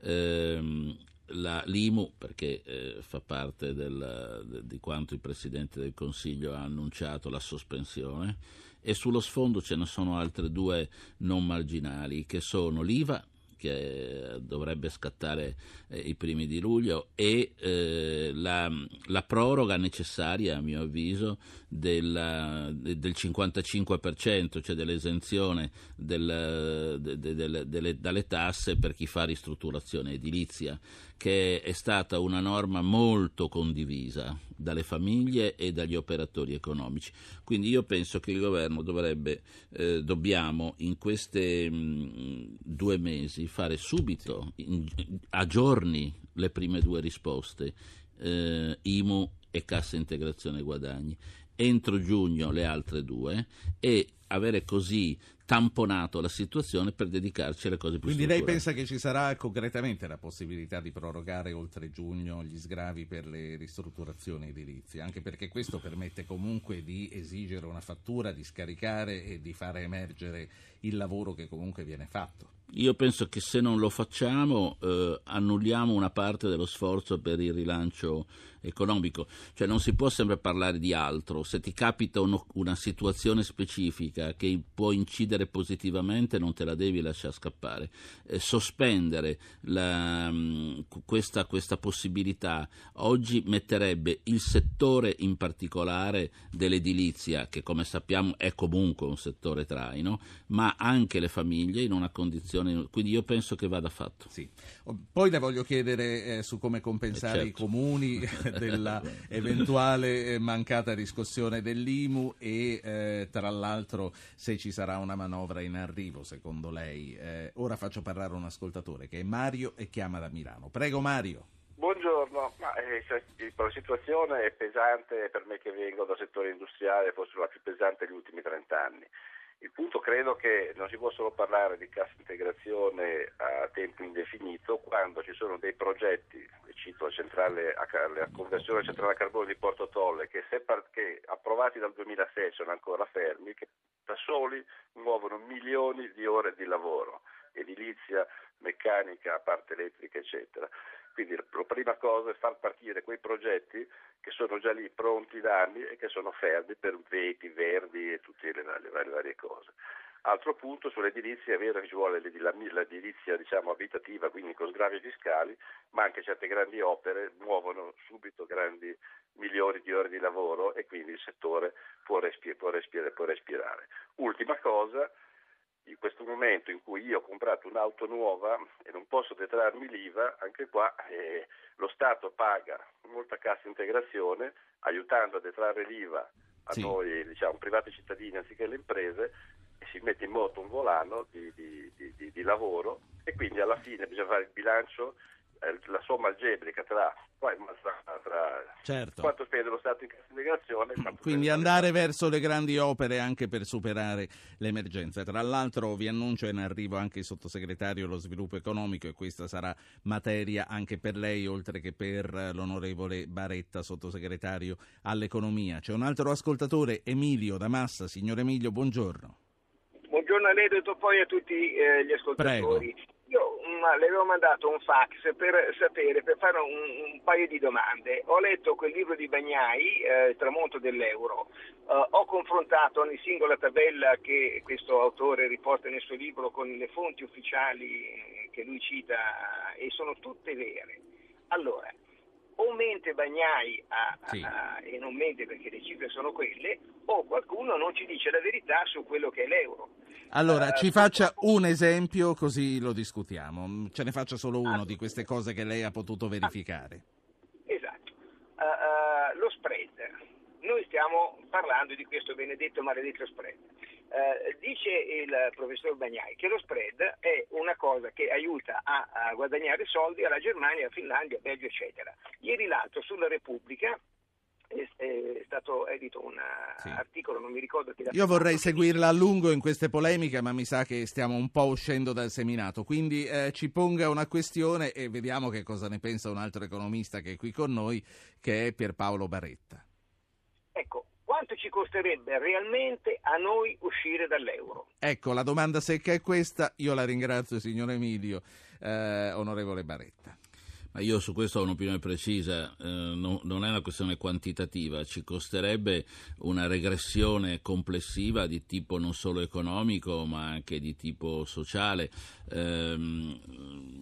eh, la, l'IMU perché eh, fa parte del, de, di quanto il Presidente del Consiglio ha annunciato la sospensione e sullo sfondo ce ne sono altre due non marginali che sono l'IVA che dovrebbe scattare eh, i primi di luglio e eh, la, la, proroga necessaria a mio avviso della, del 55% cioè dell'esenzione del, de, de, de, dalle tasse per chi fa ristrutturazione edilizia che è stata una norma molto condivisa dalle famiglie e dagli operatori economici. Quindi io penso che il governo dovrebbe, eh, dobbiamo in questi mm, due mesi fare subito, in, a giorni, le prime due risposte, eh, IMU e Cassa Integrazione Guadagni, entro giugno le altre due e avere così tamponato la situazione per dedicarci alle cose più Quindi lei pensa che ci sarà concretamente la possibilità di prorogare oltre giugno gli sgravi per le ristrutturazioni edilizie, anche perché questo permette comunque di esigere una fattura, di scaricare e di fare emergere il lavoro che comunque viene fatto. Io penso che se non lo facciamo eh, annulliamo una parte dello sforzo per il rilancio economico, cioè non si può sempre parlare di altro, se ti capita uno, una situazione specifica che può incidere positivamente non te la devi lasciare scappare, eh, sospendere la, mm, questa, questa possibilità oggi metterebbe il settore in particolare dell'edilizia, che come sappiamo è comunque un settore traino, ma anche le famiglie in una condizione, quindi io penso che vada fatto. Sì. Poi le voglio chiedere eh, su come compensare eh certo. i comuni della eventuale eh, mancata riscossione dell'IMU e eh, tra l'altro se ci sarà una manovra in arrivo secondo lei. Eh, ora faccio parlare un ascoltatore che è Mario e chiama da Milano. Prego Mario. Buongiorno, Ma, eh, la situazione è pesante per me che vengo dal settore industriale, forse la più pesante degli ultimi 30 anni. Il punto credo che non si può solo parlare di cassa integrazione a tempo indefinito quando ci sono dei progetti, cito la, centrale, la conversione centrale a carbone di Porto Tolle, che, che approvati dal 2006 sono ancora fermi, che da soli muovono milioni di ore di lavoro, edilizia, meccanica, parte elettrica, eccetera. Quindi la prima cosa è far partire quei progetti che sono già lì pronti da anni e che sono fermi per veti, verdi e tutte le, le, le varie cose. Altro punto sull'edilizia, è vero che ci vuole l'edilizia diciamo, abitativa, quindi con sgravi fiscali, ma anche certe grandi opere muovono subito grandi milioni di ore di lavoro e quindi il settore può, respir- può, respir- può respirare. Ultima cosa, in questo momento in cui io ho comprato un'auto nuova e non posso detrarmi l'IVA, anche qua eh, lo Stato paga molta cassa integrazione aiutando a detrarre l'IVA a sì. noi diciamo, privati cittadini anziché le imprese e si mette in moto un volano di, di, di, di lavoro e quindi alla fine bisogna fare il bilancio la somma algebrica tra, tra certo. quanto spende lo Stato in cassa integrazione. Quindi andare verso le grandi opere anche per superare l'emergenza. Tra l'altro vi annuncio in arrivo anche il sottosegretario allo sviluppo economico e questa sarà materia anche per lei oltre che per l'onorevole Baretta, sottosegretario all'economia. C'è un altro ascoltatore, Emilio da Massa. Signor Emilio, buongiorno. Buongiorno a lei, detto poi a tutti eh, gli ascoltatori. Prego. Le avevo mandato un fax per sapere, per fare un, un, paio di domande. Ho letto quel libro di Bagnai, eh, Il tramonto dell'euro. Uh, ho confrontato ogni singola tabella che questo autore riporta nel suo libro con le fonti ufficiali che lui cita e sono tutte vere. Allora, o mente Bagnai a, sì. a, e non mente perché le cifre sono quelle, o qualcuno non ci dice la verità su quello che è l'euro. Allora, uh, ci faccia un esempio così lo discutiamo. Ce ne faccia solo uno ah, di queste cose che lei ha potuto verificare. Esatto. Uh, uh, lo spread. Noi stiamo parlando di questo benedetto maledetto spread. Eh, dice il professor Bagnai che lo spread è una cosa che aiuta a, a guadagnare soldi alla Germania, alla Finlandia, Belgio, eccetera. Ieri l'altro sulla Repubblica è stato edito un sì. articolo, non mi ricordo che... Io vorrei seguirla a lungo in queste polemiche, ma mi sa che stiamo un po' uscendo dal seminato, quindi eh, ci ponga una questione e vediamo che cosa ne pensa un altro economista che è qui con noi, che è Pierpaolo Baretta. Costerebbe realmente a noi uscire dall'euro? Ecco, la domanda secca è questa. Io la ringrazio, signor Emilio, eh, onorevole Baretta. Ma io su questo ho un'opinione precisa, eh, no, non è una questione quantitativa, ci costerebbe una regressione complessiva di tipo non solo economico ma anche di tipo sociale. Eh,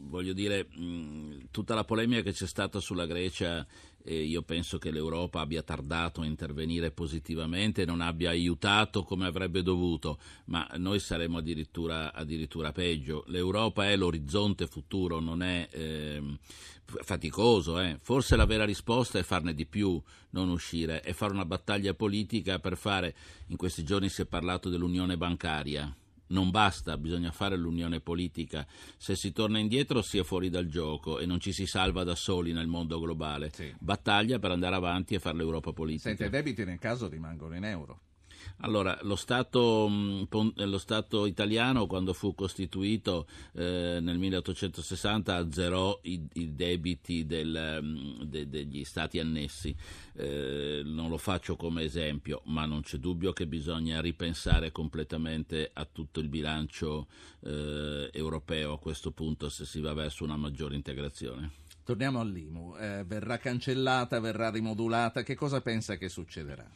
voglio dire, mh, tutta la polemica che c'è stata sulla Grecia e io penso che l'Europa abbia tardato a intervenire positivamente, non abbia aiutato come avrebbe dovuto, ma noi saremo addirittura, addirittura peggio. L'Europa è l'orizzonte futuro, non è eh, faticoso. Eh. Forse la vera risposta è farne di più, non uscire, è fare una battaglia politica per fare, in questi giorni si è parlato dell'unione bancaria non basta, bisogna fare l'unione politica. Se si torna indietro si è fuori dal gioco e non ci si salva da soli nel mondo globale. Sì. Battaglia per andare avanti e fare l'Europa politica. Senta, i debiti nel caso rimangono in euro. Allora, lo Stato, mm, lo Stato, italiano quando fu costituito eh, nel 1860 azzerò i, i debiti del, mm, de, degli Stati annessi. Eh, non lo faccio come esempio, ma non c'è dubbio che bisogna ripensare completamente a tutto il bilancio eh, europeo a questo punto se si va verso una maggiore integrazione. Torniamo all'IMU, eh, verrà cancellata, verrà rimodulata, che cosa pensa che succederà?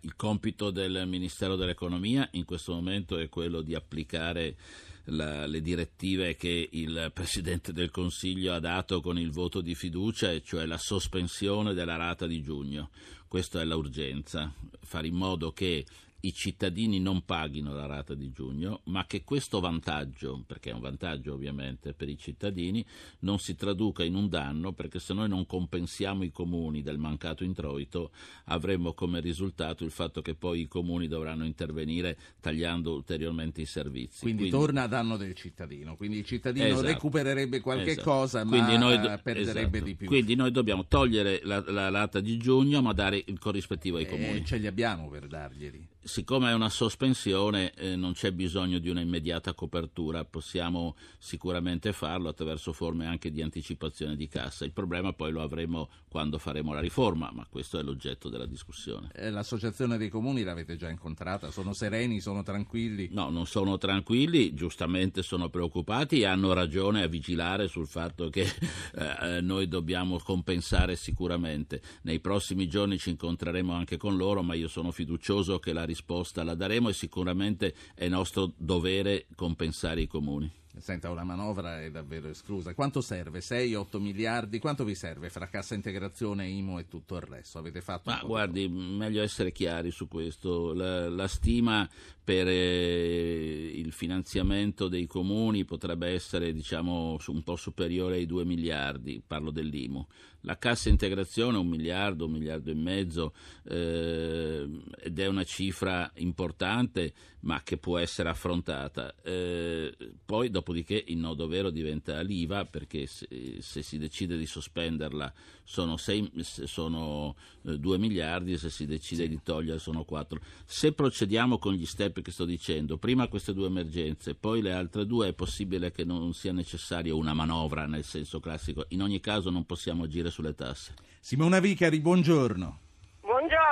Il compito del Ministero dell'Economia in questo momento è quello di applicare la, le direttive che il Presidente del Consiglio ha dato con il voto di fiducia, e cioè la sospensione della rata di giugno. Questa è l'urgenza, fare in modo che i cittadini non paghino la rata di giugno, ma che questo vantaggio, perché è un vantaggio ovviamente per i cittadini, non si traduca in un danno, perché se noi non compensiamo i comuni del mancato introito, avremmo come risultato il fatto che poi i comuni dovranno intervenire tagliando ulteriormente i servizi. Quindi, quindi torna a danno del cittadino, quindi il cittadino esatto, recupererebbe qualche esatto. cosa, ma noi do- perderebbe esatto. di più. Quindi noi dobbiamo togliere la, la rata di giugno, ma dare il corrispettivo ai Eh, comuni. ce li abbiamo per darglieli. Siccome è una sospensione eh, non c'è bisogno di una immediata copertura, possiamo sicuramente farlo attraverso forme anche di anticipazione di cassa. Il problema poi lo avremo quando faremo la riforma, ma questo è l'oggetto della discussione. Eh, L'associazione dei comuni l'avete già incontrata? Sono sereni, sono tranquilli? No, non sono tranquilli, giustamente sono preoccupati e hanno ragione a vigilare sul fatto che eh, noi dobbiamo compensare sicuramente. Nei prossimi giorni ci incontreremo anche con loro, ma io sono fiducioso che la risposta la daremo e sicuramente è nostro dovere compensare i comuni. Senta, una manovra è davvero esclusa. Quanto serve? 6-8 miliardi? Quanto vi serve fra cassa integrazione, IMU e tutto il resto? Avete fatto Ma guardi, meglio essere chiari su questo. La, la stima per eh, il finanziamento dei comuni potrebbe essere diciamo, un po' superiore ai 2 miliardi, parlo dell'IMU. La cassa integrazione un miliardo, un miliardo e mezzo eh, ed è una cifra importante ma che può essere affrontata. Eh, poi dopodiché il nodo vero diventa l'IVA perché se, se si decide di sospenderla sono, 6, sono eh, 2 miliardi, se si decide sì. di togliere sono 4. Se procediamo con gli step che sto dicendo, prima queste due emergenze, poi le altre due, è possibile che non sia necessaria una manovra nel senso classico. In ogni caso non possiamo agire sulle tasse. Simona Vicari, buongiorno.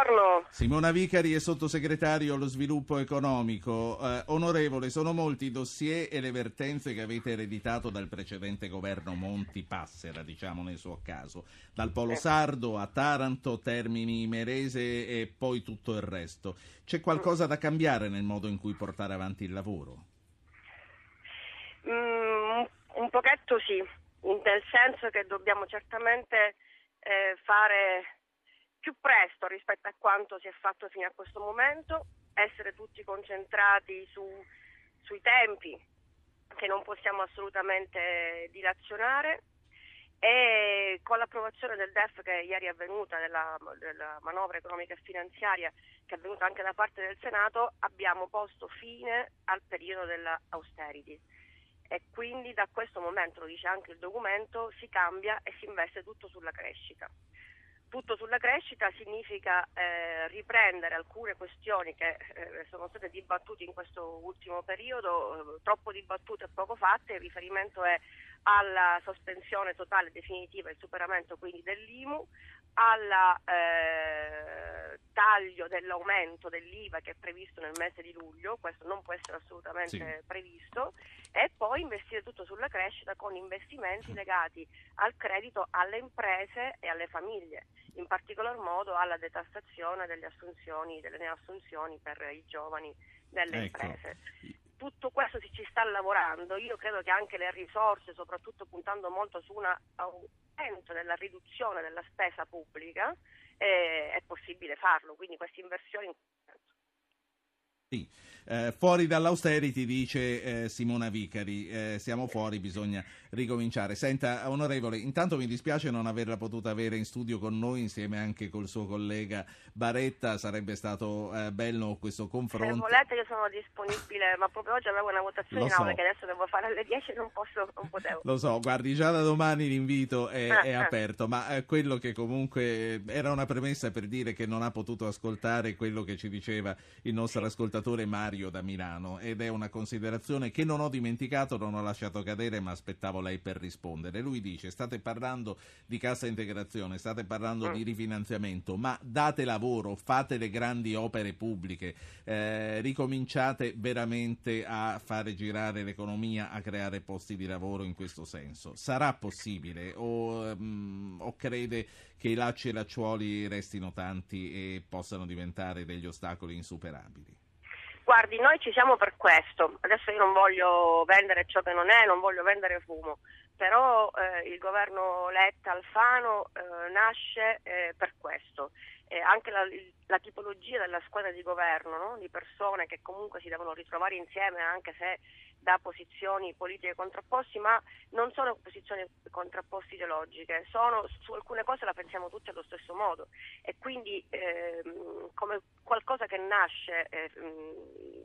Buongiorno. Simona Vicari è sottosegretario allo sviluppo economico. Eh, onorevole, sono molti i dossier e le vertenze che avete ereditato dal precedente governo Monti-Passera, diciamo nel suo caso, dal Polo Sardo a Taranto, Termini Merese e poi tutto il resto. C'è qualcosa da cambiare nel modo in cui portare avanti il lavoro? Mm, un pochetto sì, nel senso che dobbiamo certamente eh, fare più presto rispetto a quanto si è fatto fino a questo momento, essere tutti concentrati su, sui tempi che non possiamo assolutamente dilazionare e con l'approvazione del DEF che ieri è avvenuta, della, della manovra economica e finanziaria che è avvenuta anche da parte del Senato, abbiamo posto fine al periodo dell'austerity e quindi da questo momento, lo dice anche il documento, si cambia e si investe tutto sulla crescita tutto sulla crescita significa eh, riprendere alcune questioni che eh, sono state dibattute in questo ultimo periodo, eh, troppo dibattute e poco fatte, il riferimento è alla sospensione totale definitiva, il superamento quindi dell'IMU, al eh, taglio dell'aumento dell'IVA che è previsto nel mese di luglio, questo non può essere assolutamente sì. previsto, e poi investire tutto sulla crescita con investimenti legati al credito alle imprese e alle famiglie, in particolar modo alla detassazione delle assunzioni, delle neassunzioni per i giovani nelle ecco. imprese tutto questo si ci sta lavorando, io credo che anche le risorse, soprattutto puntando molto su un aumento della riduzione della spesa pubblica, eh, è possibile farlo, quindi queste inversioni. Sì. Eh, fuori dall'austerity, dice eh, Simona Vicari, eh, siamo fuori, bisogna ricominciare. Senta, onorevole, intanto mi dispiace non averla potuta avere in studio con noi insieme anche col suo collega Baretta, sarebbe stato eh, bello questo confronto. Se volete io sono disponibile, ma proprio oggi avevo una votazione Lo in aula so. che adesso devo fare alle 10 e non, posso, non potevo. Lo so, guardi, già da domani l'invito è, Ah, è ah. aperto, ma eh, quello che comunque era una premessa per dire che non ha potuto ascoltare quello che ci diceva il nostro ascoltatore ascoltatore Mario da Milano ed è una considerazione che non ho dimenticato, non ho lasciato cadere, ma aspettavo lei per rispondere. Lui dice: State parlando di cassa integrazione, state parlando di rifinanziamento, ma date lavoro, fate le grandi opere pubbliche, eh, ricominciate veramente a fare girare l'economia, a creare posti di lavoro in questo senso. Sarà possibile o, um, o crede che i lacci e lacciuoli restino tanti e possano diventare degli ostacoli insuperabili? Guardi, noi ci siamo per questo. Adesso io non voglio vendere ciò che non è, non voglio vendere fumo, però eh, il governo Letta-Alfano eh, nasce eh, per questo. anche la, la, tipologia della squadra di governo, no? di persone che comunque si devono ritrovare insieme anche se da posizioni politiche contrapposte, ma non sono posizioni contrapposte ideologiche, sono, su alcune cose la pensiamo tutti allo stesso modo e quindi ehm, come qualcosa che nasce eh,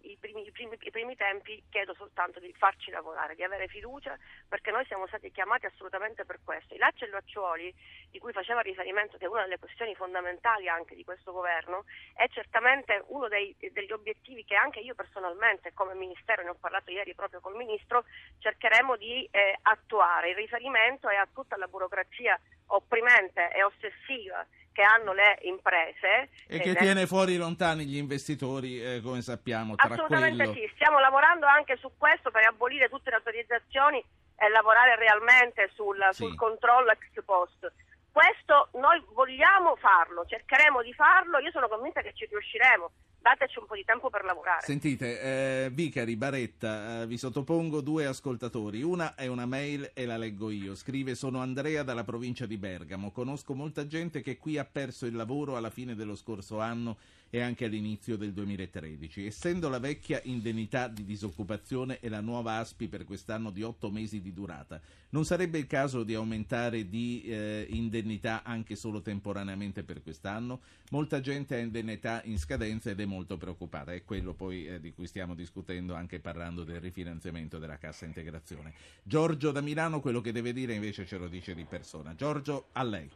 i, primi, i, primi, i, primi, tempi chiedo soltanto di farci lavorare, di avere fiducia perché noi siamo stati chiamati assolutamente per questo. I lacci e lacciuoli di cui faceva riferimento che è una delle questioni fondamentali anche di questo governo è certamente uno dei, degli obiettivi che anche io personalmente come Ministero ne ho parlato ieri proprio proprio col Ministro, cercheremo di eh, attuare. Il riferimento è a tutta la burocrazia opprimente e ossessiva che hanno le imprese. E che tiene fuori lontani gli investitori, eh, come sappiamo. Assolutamente quello... sì, stiamo lavorando anche su questo per abolire tutte le autorizzazioni e lavorare realmente sul, sì. sul controllo ex post. Questo noi vogliamo farlo, cercheremo di farlo, io sono convinta che ci riusciremo dateci un po' di tempo per lavorare. Sentite, eh, Vicari, Baretta, eh, vi sottopongo due ascoltatori. Una è una mail e la leggo io. Scrive: Sono Andrea dalla provincia di Bergamo. Conosco molta gente che qui ha perso il lavoro alla fine dello scorso anno e anche all'inizio del 2013. Essendo la vecchia indennità di disoccupazione e la nuova ASPI per quest'anno di otto mesi di durata, non sarebbe il caso di aumentare di eh, indennità anche solo temporaneamente per quest'anno? Molta gente ha indennità in scadenza ed è molto preoccupata. È quello poi eh, di cui stiamo discutendo anche parlando del rifinanziamento della cassa integrazione. Giorgio da Milano quello che deve dire invece ce lo dice di persona. Giorgio, a lei.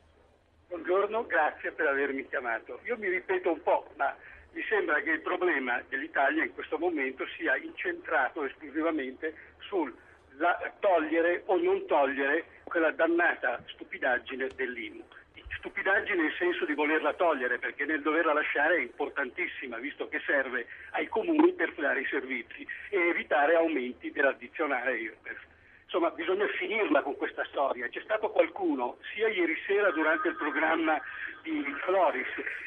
Buongiorno, grazie per avermi chiamato. Io mi ripeto un po', ma mi sembra che il problema dell'Italia in questo momento sia incentrato esclusivamente sul togliere o non togliere quella dannata stupidaggine dell'IMU. Stupidaggine nel senso di volerla togliere, perché nel doverla lasciare è importantissima, visto che serve ai comuni per dare i servizi e evitare aumenti dell'addizionale IRPEF. Insomma, bisogna finirla con questa storia. C'è stato qualcuno, sia ieri sera durante il programma di Floris,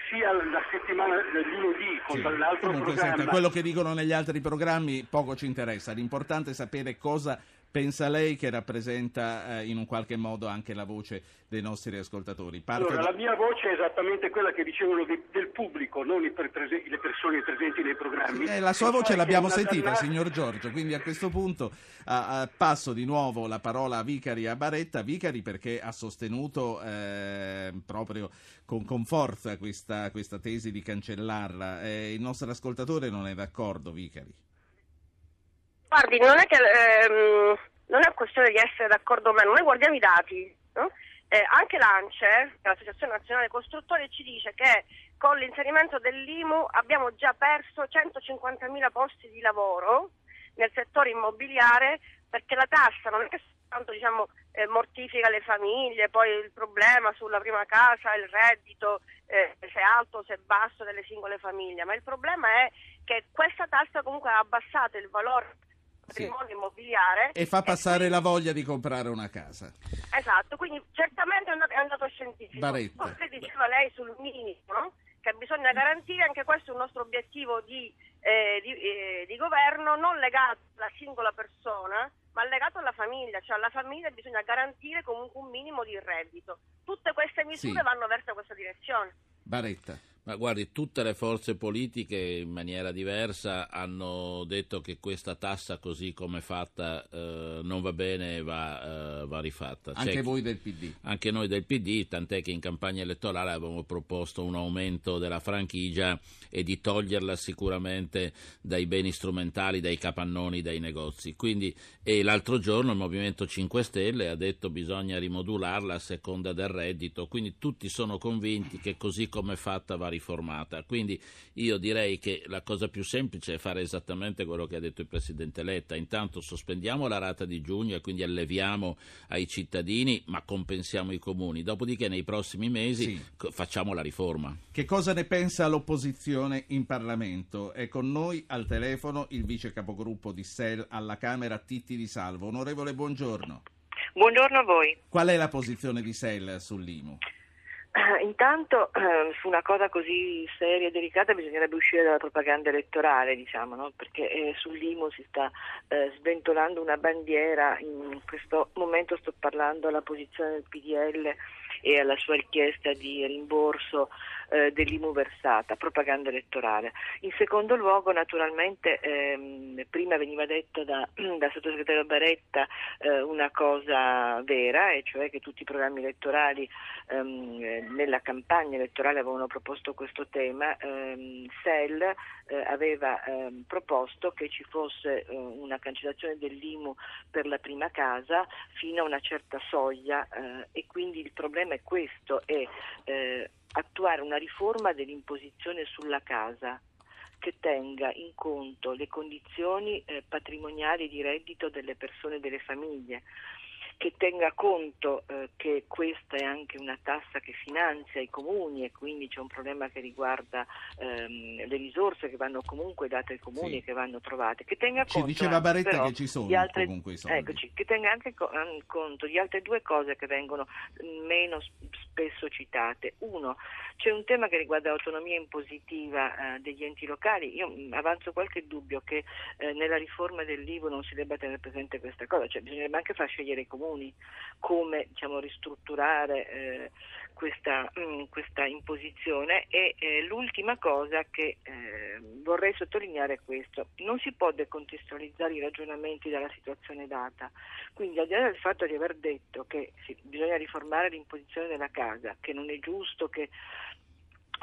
sia la settimana del lunedì con sì, l'altro comunque, programma. Senta, quello che dicono negli altri programmi poco ci interessa. L'importante è sapere cosa pensa lei che rappresenta eh, in un qualche modo anche la voce dei nostri ascoltatori? Parte allora, da... la mia voce è esattamente quella che dicevano di, del pubblico, non i per, le persone presenti nei programmi. Eh, la sua voce l'abbiamo sentita, dannata... signor Giorgio, quindi a questo punto a, a, passo di nuovo la parola a Vicari a Baretta. Vicari perché ha sostenuto eh, proprio con, con forza questa, questa, tesi di cancellarla. Eh, il nostro ascoltatore non è d'accordo, Vicari. Guardi, non è che ehm, non è questione di essere d'accordo o meno, noi guardiamo i dati. No? Eh, anche l'ANCE, l'Associazione Nazionale Costruttori, ci dice che con l'inserimento dell'IMU abbiamo già perso 150.000 posti di lavoro nel settore immobiliare perché la tassa non è che soltanto diciamo, eh, mortifica le famiglie, poi il problema sulla prima casa, il reddito, eh, se è alto o se è basso delle singole famiglie, ma il problema è che questa tassa comunque ha abbassato il valore patrimonio sì. immobiliare. E fa passare e la voglia di comprare una casa. Esatto, quindi certamente è un dato scientifico. Baretta. Come diceva lei sul minimo, no? che bisogna garantire, anche questo è un nostro obiettivo di, eh, di, eh, di governo, non legato alla singola persona, ma legato alla famiglia, cioè alla famiglia bisogna garantire comunque un minimo di reddito. Tutte queste misure sì. vanno verso questa direzione. Baretta. Ma guardi, tutte le forze politiche in maniera diversa hanno detto che questa tassa così come è fatta eh, non va bene e va, eh, va rifatta. Anche C'è voi del PD? Anche noi del PD, tant'è che in campagna elettorale avevamo proposto un aumento della franchigia e di toglierla sicuramente dai beni strumentali, dai capannoni, dai negozi. Quindi, e l'altro giorno il Movimento 5 Stelle ha detto che bisogna rimodularla a seconda del reddito, quindi tutti sono convinti che così come è fatta va rifatta riformata. Quindi io direi che la cosa più semplice è fare esattamente quello che ha detto il Presidente Letta. Intanto sospendiamo la rata di giugno e quindi alleviamo ai cittadini, ma compensiamo i comuni. Dopodiché nei prossimi mesi sì. facciamo la riforma. Che cosa ne pensa l'opposizione in Parlamento? È con noi al telefono il vice capogruppo di SEL alla Camera Titti Di Salvo. Onorevole, buongiorno. Buongiorno a voi. Qual è la posizione di SEL sull'IMU? Uh, intanto uh, su una cosa così seria e delicata bisognerebbe uscire dalla propaganda elettorale, diciamo, no? perché eh, sull'IMU si sta eh, sventolando una bandiera, in questo momento sto parlando alla posizione del PDL e alla sua richiesta di rimborso eh, dell'IMU versata, propaganda elettorale. In secondo luogo, naturalmente, ehm, prima veniva detto da, dal sottosegretario Baretta eh, una cosa vera, e cioè che tutti i programmi elettorali ehm, nella campagna elettorale avevano proposto questo tema. Ehm, SEL eh, aveva ehm, proposto che ci fosse eh, una cancellazione dell'IMU per la prima casa fino a una certa soglia eh, e quindi il problema è questo, è eh, attuare una riforma dell'imposizione sulla casa che tenga in conto le condizioni eh, patrimoniali di reddito delle persone e delle famiglie che tenga conto eh, che questa è anche una tassa che finanzia i comuni e quindi c'è un problema che riguarda ehm, le risorse che vanno comunque date ai comuni sì. e che vanno trovate, che tenga ci conto diceva Baretta però, che ci sono altre, comunque i soldi. Eccoci, che tenga anche conto di altre due cose che vengono meno spesso citate. Uno, c'è un tema che riguarda l'autonomia impositiva eh, degli enti locali. Io mh, avanzo qualche dubbio che eh, nella riforma dell'IVO non si debba tenere presente questa cosa, cioè bisognerebbe anche far scegliere i comuni come diciamo, ristrutturare eh, questa, mh, mm, questa, imposizione. E eh, l'ultima cosa che eh, vorrei sottolineare è questo, non si può decontestualizzare i ragionamenti dalla situazione data, quindi al di là del fatto di aver detto che sì, bisogna riformare l'imposizione della casa, che non è giusto che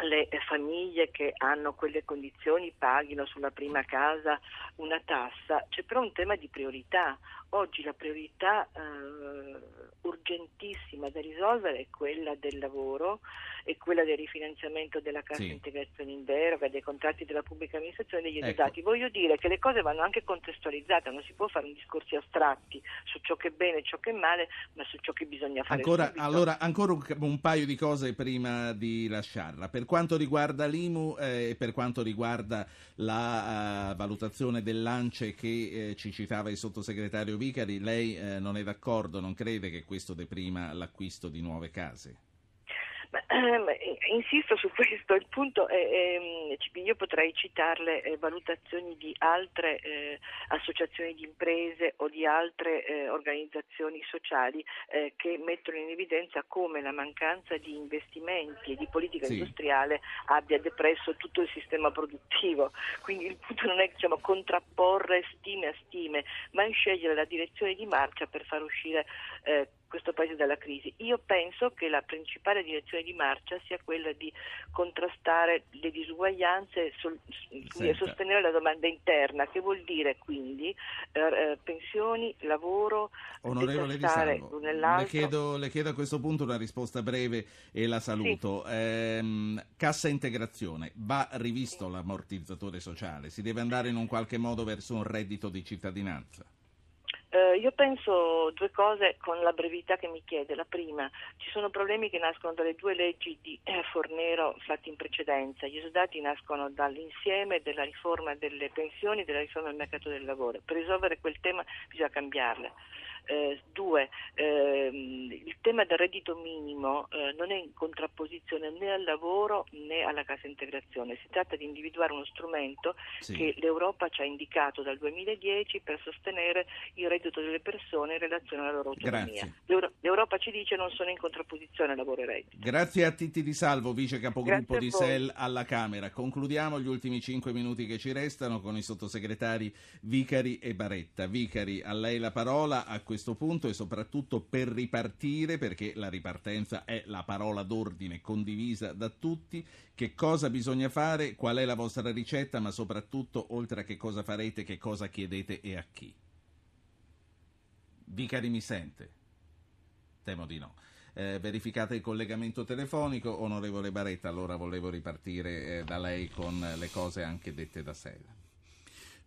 le famiglie che hanno quelle condizioni paghino sulla prima casa una tassa, c'è però un tema di priorità. Oggi la priorità eh, urgentissima da risolvere è quella del lavoro e quella del rifinanziamento della cassa sì. integrazione in deroga, dei contratti della pubblica amministrazione e degli esodati. Ecco. Voglio dire che le cose vanno anche contestualizzate, non si può fare un discorsi astratti su ciò che è bene e ciò che è male, ma su ciò che bisogna fare. Ancora, allora, ancora un, un, paio di cose prima di lasciarla. Per quanto riguarda l'IMU eh, e per quanto riguarda la uh, valutazione dell'ANCE che eh, ci citava il sottosegretario Vicari, lei eh, non è d'accordo, non crede che questo deprima l'acquisto di nuove case? Eh, insisto su questo, il punto è, è io potrei citarle eh, valutazioni di altre eh, associazioni di imprese o di altre eh, organizzazioni sociali eh, che mettono in evidenza come la mancanza di investimenti e di politica sì. industriale abbia depresso tutto il sistema produttivo. Quindi il punto non è diciamo, contrapporre stime a stime, ma scegliere la direzione di marcia per far uscire eh, questo paese dalla crisi. Io penso che la principale direzione di marcia sia quella di contrastare le disuguaglianze e sostenere la domanda interna, che vuol dire quindi eh, eh pensioni, lavoro, Onorevole Di Salvo, le chiedo, le chiedo, a questo punto una risposta breve e la saluto. Sì. Eh, cassa integrazione, va rivisto l'ammortizzatore sociale? Si deve andare in un qualche modo verso un reddito di cittadinanza? Eh, io penso due cose con la brevità che mi chiede. La prima, ci sono problemi che nascono dalle due leggi di eh, Fornero fatte in precedenza. Gli esodati nascono dall'insieme della riforma delle pensioni e della riforma del mercato del lavoro. Per risolvere quel tema bisogna cambiarle. Eh, due, ehm, il tema del reddito minimo eh, non è in contrapposizione né al lavoro né alla cassa integrazione, si tratta di individuare uno strumento sì. che l'Europa ci ha indicato dal 2010 per sostenere il reddito delle persone in relazione alla loro autonomia. L'Euro- L'Europa ci dice non sono in contrapposizione lavoro e reddito. Grazie a Titti Di Salvo, vice capogruppo di SEL alla Camera. Concludiamo gli ultimi cinque minuti che ci restano con i sottosegretari Vicari e Baretta. Vicari, a lei la parola. A questo punto e soprattutto per ripartire, perché la ripartenza è la parola d'ordine condivisa da tutti, che cosa bisogna fare, qual è la vostra ricetta, ma soprattutto oltre a che cosa farete, che cosa chiedete e a chi. Vicari mi sente? Temo di no. eh, verificate il collegamento telefonico. Onorevole Baretta, allora volevo ripartire eh, da lei con le cose anche dette da Sela.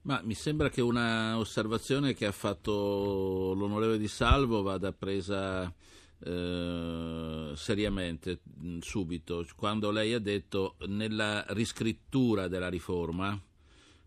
Ma mi sembra che una osservazione che ha fatto l'onorevole Di Salvo vada presa eh, seriamente subito, quando lei ha detto nella riscrittura della riforma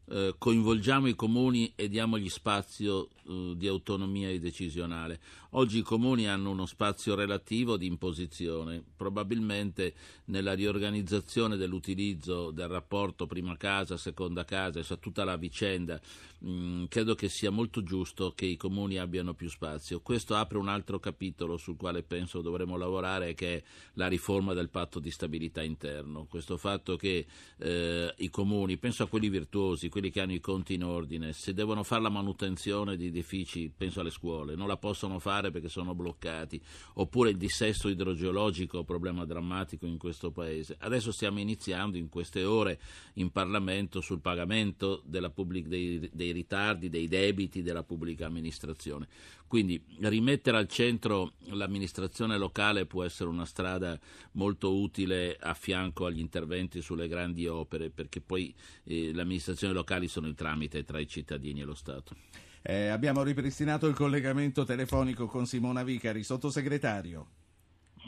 eh, coinvolgiamo i comuni e diamogli spazio eh, di autonomia decisionale. Oggi i comuni hanno uno spazio relativo di imposizione, probabilmente nella riorganizzazione dell'utilizzo del rapporto prima casa, seconda casa, cioè tutta la vicenda, mm, credo che sia molto giusto che i comuni abbiano più spazio. Questo apre un altro capitolo sul quale penso dovremo lavorare che è la riforma del patto di stabilità interno. Questo fatto che eh, i comuni, penso a quelli virtuosi, quelli che hanno i conti in ordine, se devono fare la manutenzione di edifici, penso alle scuole, non la possono fare perché sono bloccati, oppure il dissesto idrogeologico, problema drammatico in questo paese. Adesso stiamo iniziando in queste ore in Parlamento sul pagamento pubblic- dei, dei ritardi, dei debiti della pubblica amministrazione. Quindi rimettere al centro l'amministrazione locale può essere una strada molto utile a fianco agli interventi sulle grandi opere, perché poi eh, le amministrazioni locali sono il tramite tra i cittadini e lo Stato. Eh, abbiamo ripristinato il collegamento telefonico con Simona Vicari, sottosegretario.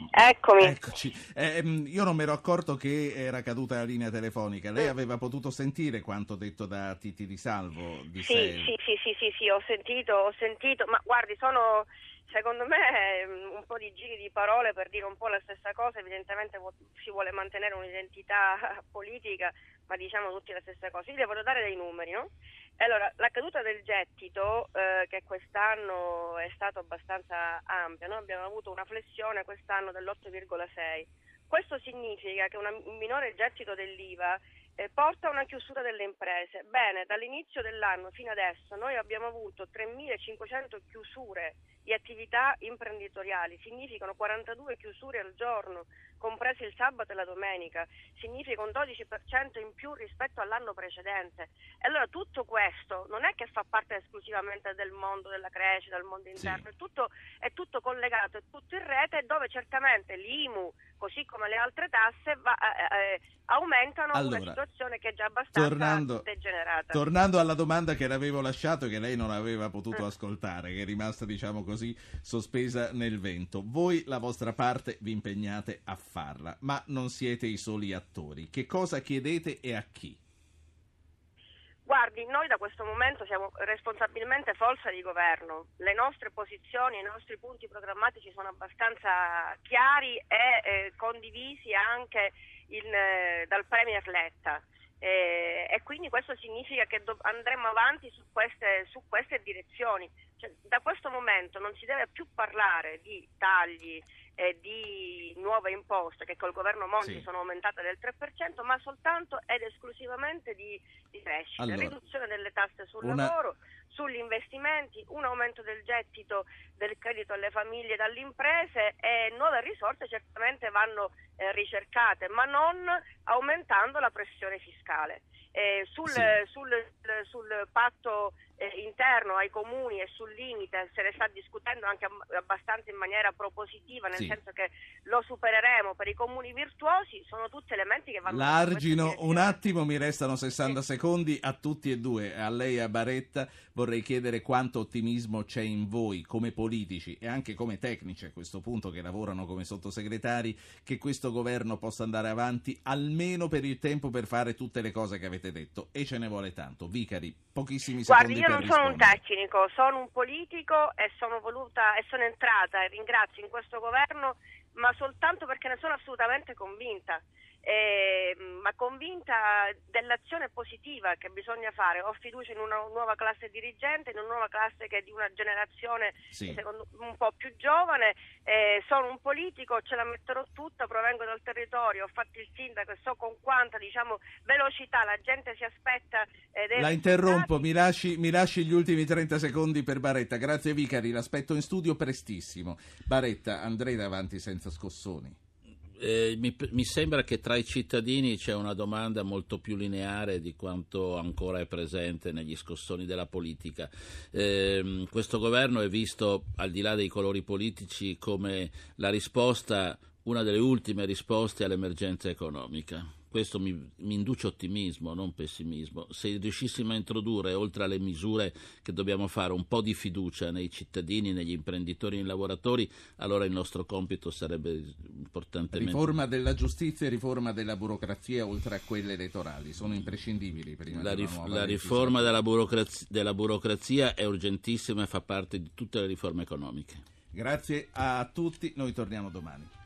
Eccomi. Eccoci. Eh, mm, io non mi ero accorto che era caduta la linea telefonica. Lei aveva potuto sentire quanto detto da Titi Di Salvo? Di sì, sì, sì, sì, sì, sì, ho sentito, ho sentito, ma guardi, sono secondo me mm, un po' di giri di parole per dire un po' la stessa cosa, evidentemente si vuole mantenere un'identità politica, ma diciamo tutti la stessa cosa. Io voglio dare dei numeri, no? Allora, la caduta del gettito, eh, che quest'anno è stata abbastanza ampia, noi abbiamo avuto una flessione quest'anno dell'8,6. Questo significa che una, un minore gettito dell'IVA eh, porta a una chiusura delle imprese. Bene, dall'inizio dell'anno fino adesso noi abbiamo avuto 3.500 chiusure di attività imprenditoriali, significano 42 chiusure al giorno, compresi il sabato e la domenica, significa un 12% in più rispetto all'anno precedente. E allora tutto questo non è che fa parte esclusivamente del mondo della crescita, del mondo interno, sì. è, tutto, è, tutto, collegato, è tutto in rete dove certamente l'IMU, così come le altre tasse, va, eh, eh, aumentano allora, una situazione che è già abbastanza tornando, degenerata. Tornando alla domanda che l'avevo lasciato e che lei non aveva potuto mm. ascoltare, che è rimasta diciamo così sospesa nel vento, voi la vostra parte vi impegnate a farla, ma non siete i soli attori. Che cosa chiedete e a chi? Guardi, noi da questo momento siamo responsabilmente forza di governo, le nostre posizioni, i nostri punti programmatici sono abbastanza chiari e eh, condivisi anche in, eh, dal Premier Letta. Eh, e quindi questo significa che do- andremo avanti su queste, su queste direzioni. Cioè, da questo momento non si deve più parlare di tagli eh, di nuove imposte che col governo Monti sì. sono aumentate del 3%, ma soltanto ed esclusivamente di, di crescita, allora, riduzione delle tasse sul una... lavoro, sugli investimenti, un aumento del gettito del credito alle famiglie e alle imprese e nuove risorse certamente vanno eh, ricercate, ma non aumentando la pressione fiscale. Eh, sul, sì. sul, sul, patto eh, interno ai comuni e sul limite se ne sta discutendo anche abbastanza in maniera propositiva, nel sì. senso che lo supereremo per i comuni virtuosi, sono tutti elementi che vanno... L'argino, un attimo, mi restano 60 sì. secondi a tutti e due, a lei e a Baretta vorrei chiedere quanto ottimismo c'è in voi come politici e anche come tecnici a questo punto che lavorano come sottosegretari che questo governo possa andare avanti almeno per il tempo per fare tutte le cose che avete detto e ce ne vuole tanto. Vicari, pochissimi secondi Guardi, io non sono un tecnico, sono un politico e sono voluta e sono entrata e ringrazio in questo governo, ma soltanto perché ne sono assolutamente convinta eh, ma convinta dell'azione positiva che bisogna fare. Ho fiducia in una nuova classe dirigente, in una nuova classe che è di una generazione sì. secondo, un po' più giovane. Eh, sono un politico, ce la metterò tutta, provengo dal territorio, ho fatto il sindaco e so con quanta diciamo, velocità la gente si aspetta. Eh, la interrompo, mi lasci, mi lasci, gli ultimi 30 secondi per Baretta. Grazie Vicari, l'aspetto in studio prestissimo. Baretta, andrei davanti senza scossoni Eh, mi, mi, sembra che tra i cittadini c'è una domanda molto più lineare di quanto ancora è presente negli scossoni della politica. Eh, questo governo è visto, al di là dei colori politici, come la risposta, una delle ultime risposte all'emergenza economica questo mi, mi, induce ottimismo, non pessimismo. Se riuscissimo a introdurre, oltre alle misure che dobbiamo fare, un po' di fiducia nei cittadini, negli imprenditori, nei lavoratori, allora il nostro compito sarebbe importantemente. Riforma della giustizia e riforma della burocrazia, oltre a quelle elettorali, sono imprescindibili prima la, rif- la riforma della burocrazia, della burocrazia è urgentissima e fa parte di tutte le riforme economiche. Grazie a tutti, noi torniamo domani.